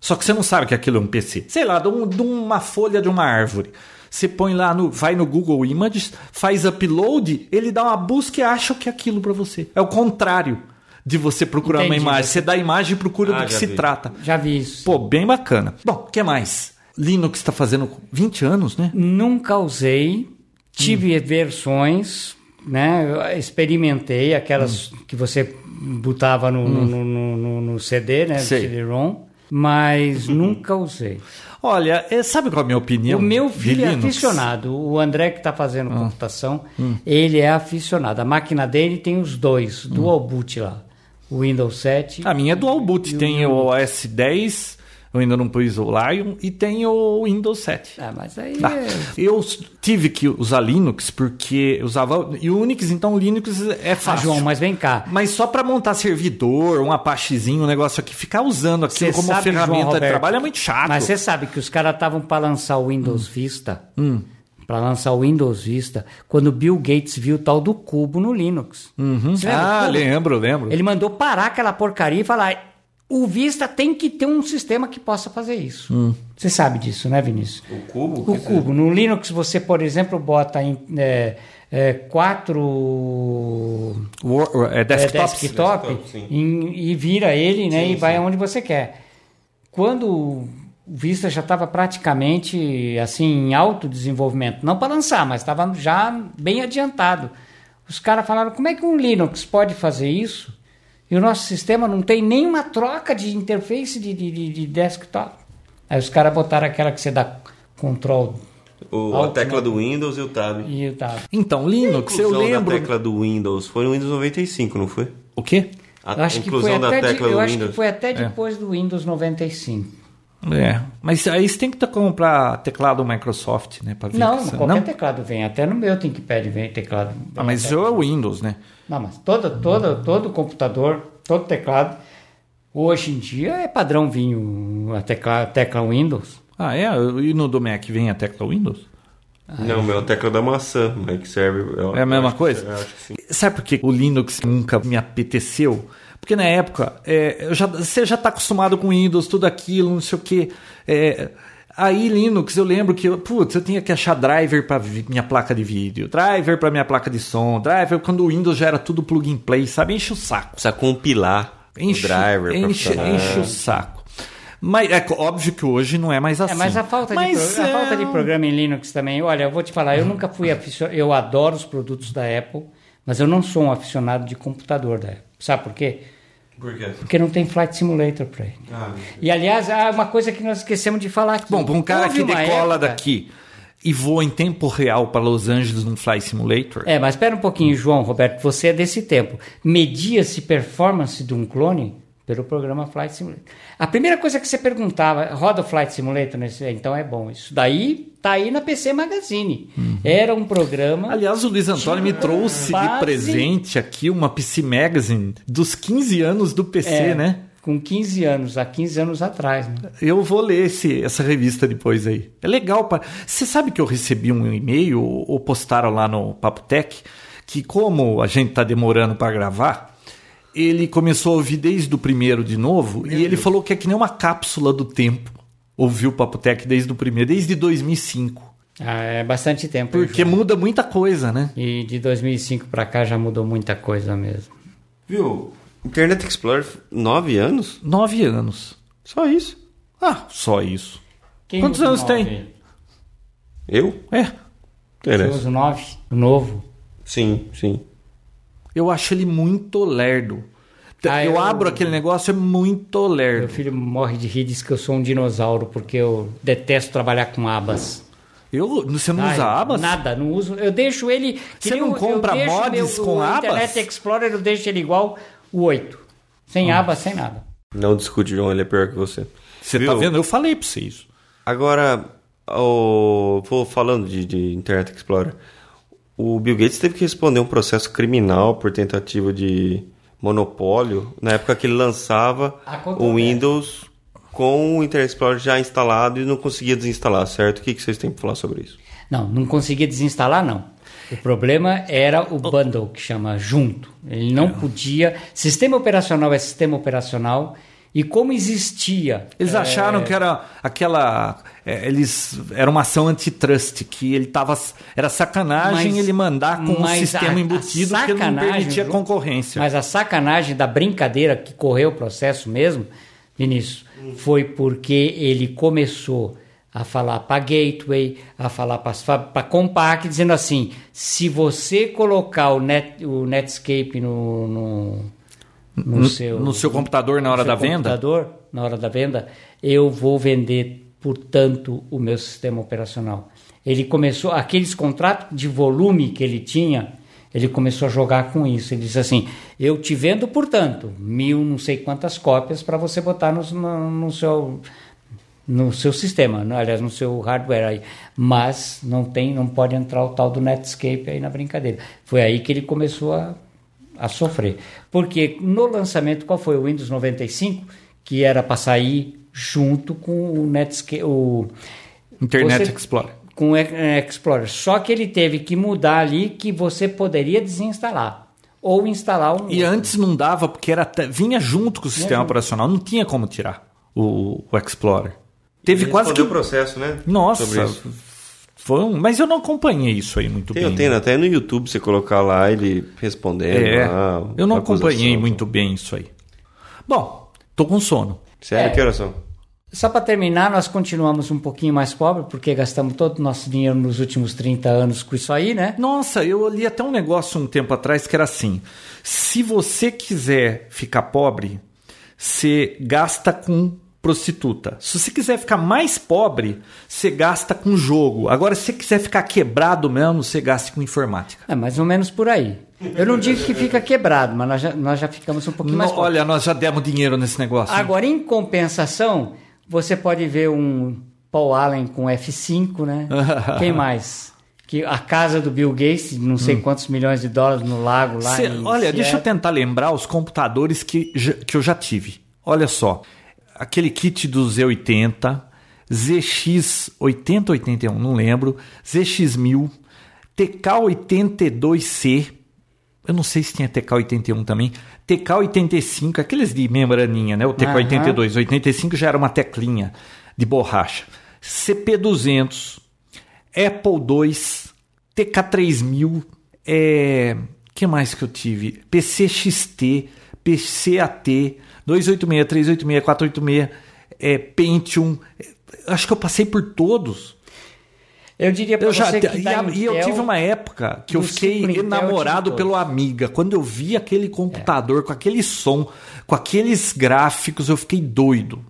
Só que você não sabe que aquilo é um PC. Sei lá, de, um- de uma folha de uma árvore. Você põe lá no. Vai no Google Images, faz upload, ele dá uma busca e acha que é aquilo para você. É o contrário de você procurar Entendi. uma imagem. Você dá a imagem e procura Ah, do que se vi. trata. Já vi isso. Pô, bem bacana. Bom, o que mais? Linux está fazendo 20 anos, né? Nunca usei, tive Hum. versões, né? Eu experimentei aquelas Hum. que você botava no, no, no, no- no CD, né? CD-ROM, mas nunca usei. Olha, é, sabe qual é a minha opinião? O meu filho é? Ah. aficionado. O André que está fazendo computação, Hum. ele é aficionado. A máquina dele tem os dois, Hum. dual boot lá. O Windows 7. A minha é dual boot. E o Tem o OS 10, eu ainda não pus o Lion, e tem o Windows 7. Ah, mas aí Tá. é... Eu tive que usar Linux porque eu usava Unix, então Linux é Ah, fácil. João, mas vem cá. Mas só para montar servidor, um Apachezinho, um negócio aqui, ficar usando aquilo Cê como sabe, João ferramenta de Roberto, trabalho é muito chato. Mas você sabe que os caras estavam para lançar o Windows Hum. Vista, para lançar o Windows Vista, quando o Bill Gates viu o tal do cubo no Linux. Do Ah, lembro, lembro. Ele mandou parar aquela porcaria e falar: o Vista tem que ter um sistema que possa fazer isso. Hum. Você sabe disso, né, Vinícius? O cubo? O cubo. No Linux, você, por exemplo, bota em é, é, quatro War- é, é, desktops? desktop Desktop, em- e vira ele né, Sim, e vai sim. aonde você quer. Quando o Vista já estava praticamente assim em alto desenvolvimento, não para lançar, mas estava já bem adiantado. Os caras falaram: como é que um Linux pode fazer isso? E o nosso sistema não tem nenhuma troca de interface de, de, de- de desktop. Aí os caras botaram aquela que você dá control O, a tecla né? do Windows e o Tab. e tá. Então, Linux, eu lembro. da tecla do Windows foi no Windows 95, não foi? O quê? A Eu acho que foi inclusão da até, de- tecla eu do acho que Windows. foi até depois do Windows 95. É, mas aí você tem que comprar teclado Microsoft, né? Pra ver Não, que qualquer não? teclado vem. Até no meu tem que pede vem teclado. Ah, mas isso até- é o Windows, né? Não, mas toda, toda, todo computador, todo teclado, hoje em dia é padrão vir o- a tecla, a tecla Windows. Ah, é? E no do Mac vem a tecla Windows? Não, meu, a tecla da maçã, mas que serve. eu- É a mesma coisa? eu acho que sim. Sabe por que o Linux nunca me apeteceu? Porque na época, é, eu já, você já está acostumado com Windows, tudo aquilo, não sei o quê. É, Aí Linux, eu lembro que, eu, putz, eu tinha que achar driver para minha placa de vídeo, driver para minha placa de som, driver quando o Windows já era tudo plug and play, sabe? Enche o saco. Precisa compilar Enche, o driver. enche, enche o saco. Mas é óbvio que hoje não é mais assim. É, mas a falta, de, Mas pro- a é falta de um- programa em Linux também. Olha, eu vou te falar, eu nunca fui aficionado. Eu adoro os produtos da Apple, mas eu não sou um aficionado de computador da Apple. Sabe por quê? Por quê? Porque não tem Flight Simulator para ele. Ah, E aliás, há uma coisa que nós esquecemos de falar aqui. Bom, para um cara Houve que decola época- daqui e voa em tempo real para Los Angeles num Fly Simulator, É, mas espera um pouquinho, João Roberto, você é desse tempo. Media-se performance de um clone pelo programa Flight Simulator. A primeira coisa que você perguntava, roda o Flight Simulator nesse, então é bom. Isso daí tá aí na PC Magazine. Era um programa Aliás, o Luiz Antônio me trouxe de Base- presente aqui uma PC Magazine dos 15 anos do PC, é, né? com 15 anos, há 15 anos atrás. Né? Eu vou ler esse, essa revista depois aí. É legal. Pra... Você sabe que eu recebi um e-mail, ou postaram lá no Papo Tech, que como a gente tá demorando para gravar, ele começou a ouvir desde o primeiro de novo, e ele falou que é que nem uma cápsula do tempo. Ouviu o Papo Tech desde o primeiro, desde 2005. Ah, é bastante tempo. Porque João. muda muita coisa, né? E de 2005 para cá já mudou muita coisa mesmo. Viu? Internet Explorer, nove anos? Nove anos. Só isso. Ah, só isso. Quem Quantos anos tem? nove? Eu? É. Você usa o 9? O novo? Sim, sim. Eu acho ele muito lerdo. Ah, eu, eu- abro aquele negócio, é muito Meu lerdo. filho morre de rir, diz que eu sou um dinossauro, porque eu detesto trabalhar com abas. Eu, você não Ai, usa abas? Nada, não uso. Eu deixo ele. Você não eu compra deixo mods meu- com o abas? Internet Explorer, eu deixo ele igual o 8. Sem abas, sem nada. Não discute, João, ele é pior que você. Você Viu? tá vendo? Eu falei pra você isso. Agora, o... vou falando de, de Internet Explorer. O Bill Gates teve que responder um processo criminal por tentativa de monopólio na época que ele lançava o. Windows com o Internet Explorer já instalado e não conseguia desinstalar, certo? O que que vocês têm para falar sobre isso? Não, não conseguia desinstalar, não. O problema era o bundle, que chama junto. Ele não podia. Sistema operacional é sistema operacional. E como existia. Eles acharam que era aquela. é, eles era uma ação antitrust, que ele tava. Era sacanagem Mas- ele mandar com um sistema a- a embutido que não permitia Ju- concorrência. Mas a sacanagem da brincadeira que correu o processo mesmo, Vinícius, foi porque ele começou a falar para Gateway, a falar para Compaq, dizendo assim: se você colocar o, net, o Netscape no, no, no seu, no seu computador na hora no da venda? computador, na hora da venda, eu vou vender, portanto, o meu sistema operacional. Ele começou, aqueles contratos de volume que ele tinha, ele começou a jogar com isso. Ele disse assim: eu te vendo, portanto, mil não sei quantas cópias para você botar no, no, no seu no seu sistema, aliás, no seu hardware aí, mas não tem, não pode entrar o tal do Netscape aí na brincadeira. Foi aí que ele começou a, a sofrer. Porque no lançamento, qual foi o Windows 95, que era para sair junto com o Netscape, o Internet você- Explorer. com o Explorer. Só que ele teve que mudar ali que você poderia desinstalar ou instalar um E outro. antes não dava, porque era até- vinha junto com o sistema junto. operacional, não tinha como tirar o, o Explorer. Teve quase que. o processo, né? Nossa. Foi um. Mas eu não acompanhei isso aí muito Tem, bem. tem até no YouTube você colocar lá ele respondendo. É, lá, eu não acompanhei muito bem isso aí. Bom, tô com sono. Sério, É. que horas são? Só para terminar, nós continuamos um pouquinho mais pobres, porque gastamos todo o nosso dinheiro nos últimos 30 anos com isso aí, né? Nossa, eu li até um negócio um tempo atrás que era assim: se você quiser ficar pobre, você gasta com prostituta. Se você quiser ficar mais pobre, você gasta com jogo. Agora, se você quiser ficar quebrado mesmo, você gasta com informática. É mais ou menos por aí. Eu não digo que fica quebrado, mas nós já, nós já ficamos um pouquinho mais pobres. olha, nós já demos dinheiro nesse negócio. hein? Agora, em compensação, você pode ver um Paul Allen com F5, né? Quem mais? Que a casa do Bill Gates, não sei quantos milhões de dólares no lago lá. Cê- olha, deixa eu Seattle. tentar lembrar os computadores que, que eu já tive. Olha só, aquele kit do Z80, ZX80, 81, não lembro, ZX1000, TK82C, eu não sei se tinha TK81 também, TK85, aqueles de membraninha, né? O TK82, 85 já era uma teclinha de borracha. CP200, Apple II, TK3000, é, que mais que eu tive? PCXT, PCAT, 286, 386, 486, é, Pentium. Acho que eu passei por todos. Eu diria para Eu já, você que e, a- e eu tive uma época que eu fiquei enamorado tive pelo. Amiga. Quando eu vi aquele computador com aquele som, com aqueles gráficos, eu fiquei doido.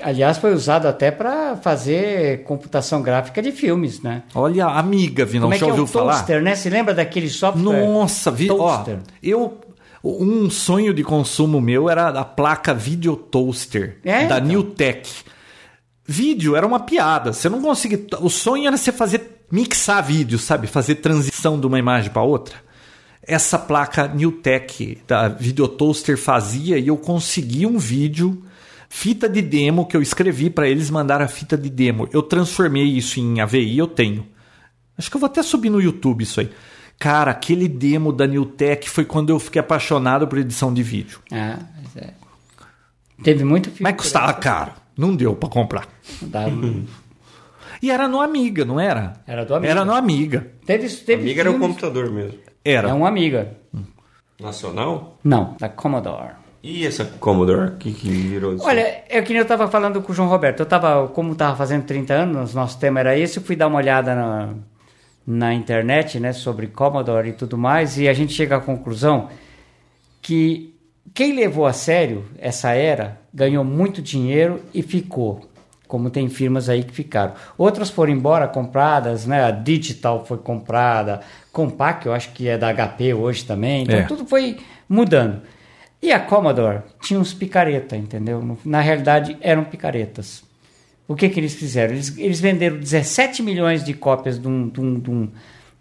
Aliás, foi usado até para fazer computação gráfica de filmes, né? Olha, Amiga, Vinão, Como é já é o ouviu falar? Toaster, né? Se lembra daquele software? Nossa, vi, ó, Toaster. eu um sonho de consumo meu era a placa Video Toaster É, da então. Newtek. Vídeo era uma piada, você não conseguia, o sonho era você fazer mixar vídeo, sabe, fazer transição de uma imagem para outra. Essa placa Newtek da Video Toaster fazia e eu consegui um vídeo fita de demo que eu escrevi para eles mandar a fita de demo. Eu transformei isso em AVI, eu tenho. Acho que eu vou até subir no YouTube isso aí. Cara, aquele demo da Newtek foi quando eu fiquei apaixonado por edição de vídeo. Ah, mas é. Teve muito filme. Mas custava caro. Não deu pra comprar. Dava- E era no Amiga, não era? Era do Amiga. Era no Amiga. Teve, teve Amiga era o filmes- computador mesmo. Era. É um Amiga. Nacional? Não, da Commodore. E essa Commodore? O que, que virou isso? Olha, é que nem eu estava falando com o João Roberto. Eu tava, como estava fazendo 30 anos, nosso tema era esse, eu fui dar uma olhada na, na internet, né, sobre Commodore e tudo mais, e a gente chega à conclusão que quem levou a sério essa era ganhou muito dinheiro e ficou. Como tem firmas aí que ficaram. Outras foram embora compradas, né? A Digital foi comprada, Compaq, eu acho que é da HP hoje também. Então É. tudo foi mudando. E a Commodore tinha uns picareta, entendeu? Na realidade eram picaretas. O que, que eles fizeram? Eles, eles venderam 17 milhões de cópias de um, de um- de um-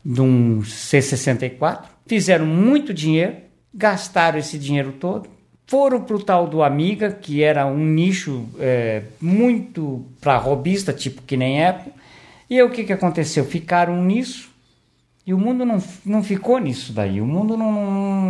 de um C64, fizeram muito dinheiro, gastaram esse dinheiro todo, foram para o tal do Amiga, que era um nicho é, muito para robista, tipo que nem Apple. E o que, que aconteceu? Ficaram nisso e o mundo não, não ficou nisso daí. O mundo não,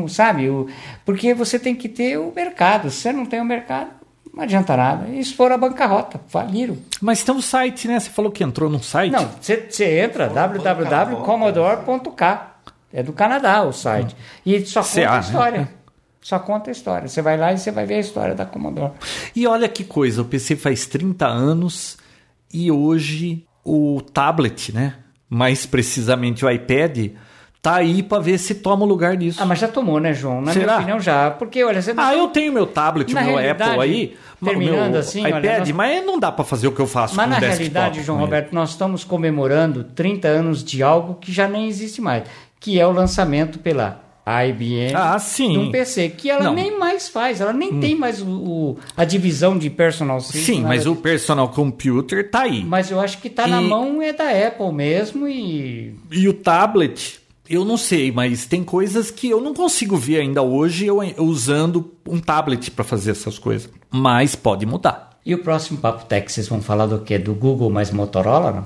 não- sabe? O, porque você tem que ter o mercado. Se você não tem o mercado, não adianta nada. Eles foram à bancarrota, faliram. Mas tem um site, né? Você falou que entrou num site? Não, você você entra www.commodore.k. É do Canadá o site. E só conta a né? história. Só conta a história. Você vai lá e você vai ver a história da Commodore. E olha que coisa, o PC faz 30 anos e hoje o tablet, né? Mais precisamente o iPad, tá aí para ver se toma o lugar disso. Ah, mas já tomou, né, João? Na Será? minha opinião, já. Porque, olha, você Ah, eu tenho meu tablet, Na meu Apple aí, terminando meu assim, olha, iPad, nós- mas não dá para fazer o que eu faço Mas com na o desktop realidade, João. Roberto, nós estamos comemorando 30 anos de algo que já nem existe mais, que é o lançamento pela IBM Ah, sim. de um PC, que ela Não. Hum. nem mais faz, ela nem tem mais o, o- a divisão de personal system. Sim, mas o personal computer tá aí. Mas eu acho que tá na E- mão é da Apple mesmo e E o tablet, eu não sei, mas tem coisas que eu não consigo ver ainda hoje eu eu usando um tablet para fazer essas coisas. Mas pode mudar. e o próximo Papo Tech, vocês vão falar do quê? Do Google mais Motorola, não?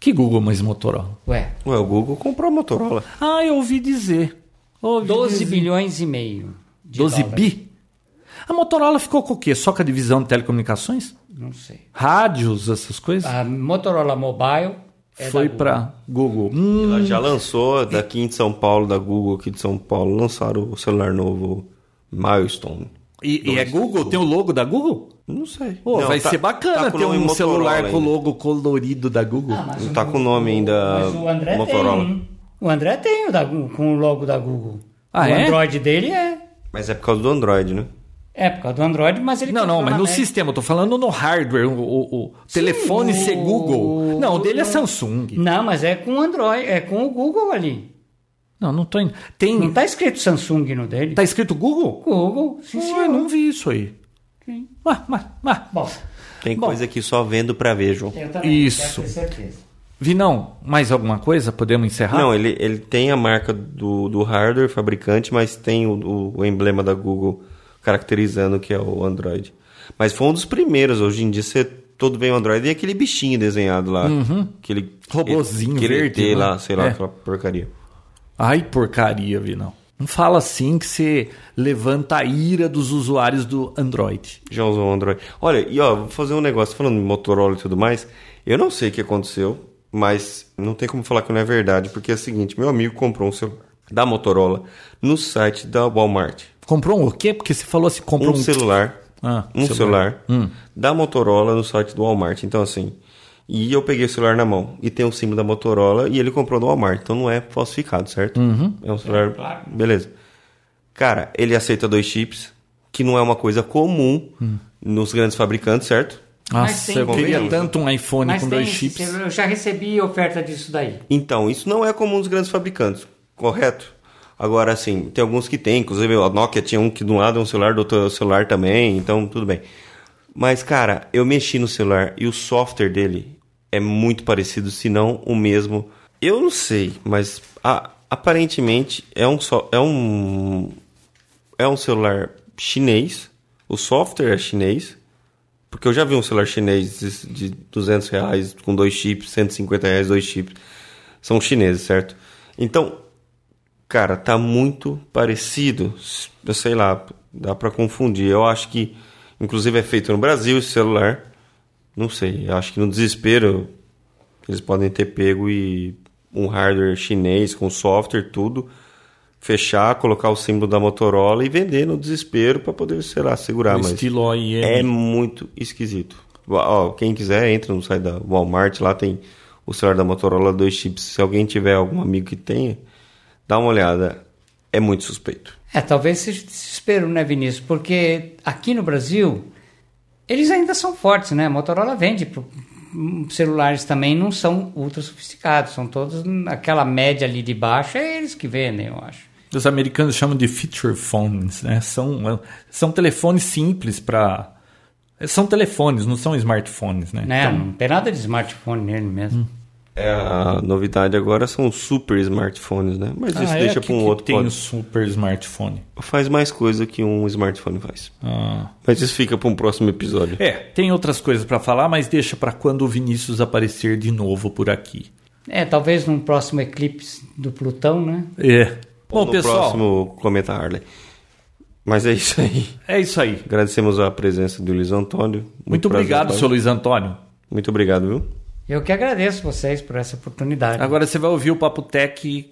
Que Google mais Motorola? Ué, Ué, o Google comprou a Motorola. Ah, eu ouvi dizer. Ouvi 12 dizer. bilhões e meio. de 12 dólares. bi? A Motorola ficou com o quê? Só com a divisão de telecomunicações? Não sei. Rádios, essas coisas? A Motorola Mobile é Foi para Google. Hum, Ela já lançou daqui de São Paulo, da Google aqui de São Paulo, lançaram o celular novo Milestone. e, e é Google? Tem o logo da Google? Não sei. Pô, Não, vai tá- ser bacana tá ter um celular com o ainda. logo colorido da Google. Ah, Não tá com o nome ainda Mas o André Motorola. tem. O André tem o da Google, com o logo da Google. Ah, o é? Android dele é. Mas é por causa do Android, né? É por causa do Android, mas ele Não, não, mas no Mac. sistema, eu tô falando no hardware, o, o- o telefone o- ser Google. Não, o dele é Samsung. Não, mas é com o Android, é com o Google ali. Não, não tô indo. Tem. Não tá escrito Samsung no dele. Tá escrito Google? Google, sim, Ué, senhor. não vi isso aí. Sim. Mas, mas, mas. Bom, Tem Bom. coisa que só vendo pra ver, João. eu também Isso. quero ter certeza. Vinão, mais alguma coisa? Podemos encerrar? Não, ele, ele tem a marca do, do hardware fabricante, mas tem o, o- o emblema da Google caracterizando que é o Android. Mas foi um dos primeiros. Hoje em dia você todo vem o Android e aquele bichinho desenhado lá. Aquele Uhum. Robozinho aquele verde, ET lá, né? sei lá, É. aquela porcaria. Ai, porcaria, Vinão. Não fala assim que você levanta a ira dos usuários do Android. Já usou o Android. Olha, e ó, vou fazer um negócio, falando de Motorola e tudo mais. Eu não sei o que aconteceu, mas não tem como falar que não é verdade, porque é o seguinte, meu amigo comprou um celular da Motorola no site da Walmart. Comprou um o quê? Porque você falou assim, comprou um, um celular, Ah, um celular. celular, da Motorola no site do Walmart. Então assim, e eu peguei o celular na mão e tem um símbolo da Motorola e ele comprou no Walmart, então não é falsificado, certo? É um celular, beleza. Cara, ele aceita dois chips, que não é uma coisa comum nos grandes fabricantes, certo? Nossa, tem- eu queria tanto um iPhone Mas com dois chips. Eu já recebi oferta disso daí. Então, isso não é comum nos grandes fabricantes, correto? Agora, assim, tem alguns que tem, inclusive a Nokia tinha um que de um lado é um celular, do outro é um celular também, então tudo bem. Mas, cara, eu mexi no celular e o software dele é muito parecido, se não o mesmo. Eu não sei, mas a- aparentemente é um, só é um é um celular chinês, o software é chinês, porque eu já vi um celular chinês de 200 reais com dois chips, 150 reais, dois chips. São chineses, certo? Então, cara, tá muito parecido. Eu sei lá, dá pra confundir. Eu acho que, inclusive, é feito no Brasil esse celular. Não sei, eu acho que no desespero eles podem ter pego e um hardware chinês com software, tudo, fechar, colocar o símbolo da Motorola e vender no desespero pra poder, sei lá, segurar. O mas estilo OIM. é muito esquisito. Ó, quem quiser, entra no site da Walmart, lá tem o celular da Motorola, dois chips. Se alguém tiver algum amigo que tenha, dá uma olhada. É muito suspeito. É, talvez seja desespero, né, Vinícius? Porque aqui no Brasil, eles ainda são fortes, né? A Motorola vende pro- hum, celulares também, não são ultra sofisticados, são todos hum, aquela média ali de baixo, é eles que vendem, eu acho. Os americanos chamam de feature phones, né? São, são telefones simples para são telefones, não são smartphones, né? Né? Então, não tem nada de smartphone nele mesmo. É, a novidade agora são os super smartphones, né? Mas isso ah, é deixa para um que outro tem pod- o super smartphone. Faz mais coisa que um smartphone faz. Ah. Mas isso fica para um próximo episódio. É, tem outras coisas para falar, mas deixa para quando o Vinícius aparecer de novo por aqui. É, talvez num próximo eclipse do Plutão, né? É. Ou Bom, no pessoal, próximo Cometa Harley. Mas é isso aí. é isso aí. Agradecemos a presença do Luiz Antônio. Muito prazer, obrigado, seu Luiz Antônio. Muito obrigado, viu? Eu que agradeço vocês por essa oportunidade. Agora você vai ouvir o Papo Tech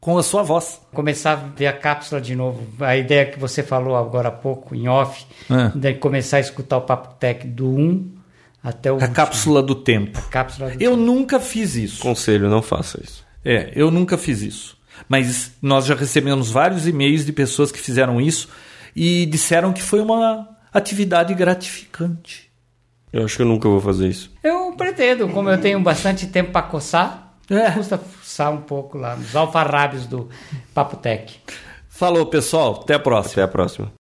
com a sua voz. começar a ver a cápsula de novo. A ideia que você falou agora há pouco, em off, É. de começar a escutar o Papo Tech do 1 até o A último. cápsula do tempo. Cápsula do Eu nunca fiz isso. Conselho, não faça isso. É, eu nunca fiz isso. Mas nós já recebemos vários e-mails de pessoas que fizeram isso e disseram que foi uma atividade gratificante. Eu acho que eu nunca vou fazer isso. Eu pretendo, como eu tenho bastante tempo para coçar, É. custa fuçar um pouco lá nos alfarrábios do Papo Tech. Falou, pessoal. Até a próxima. Até a próxima.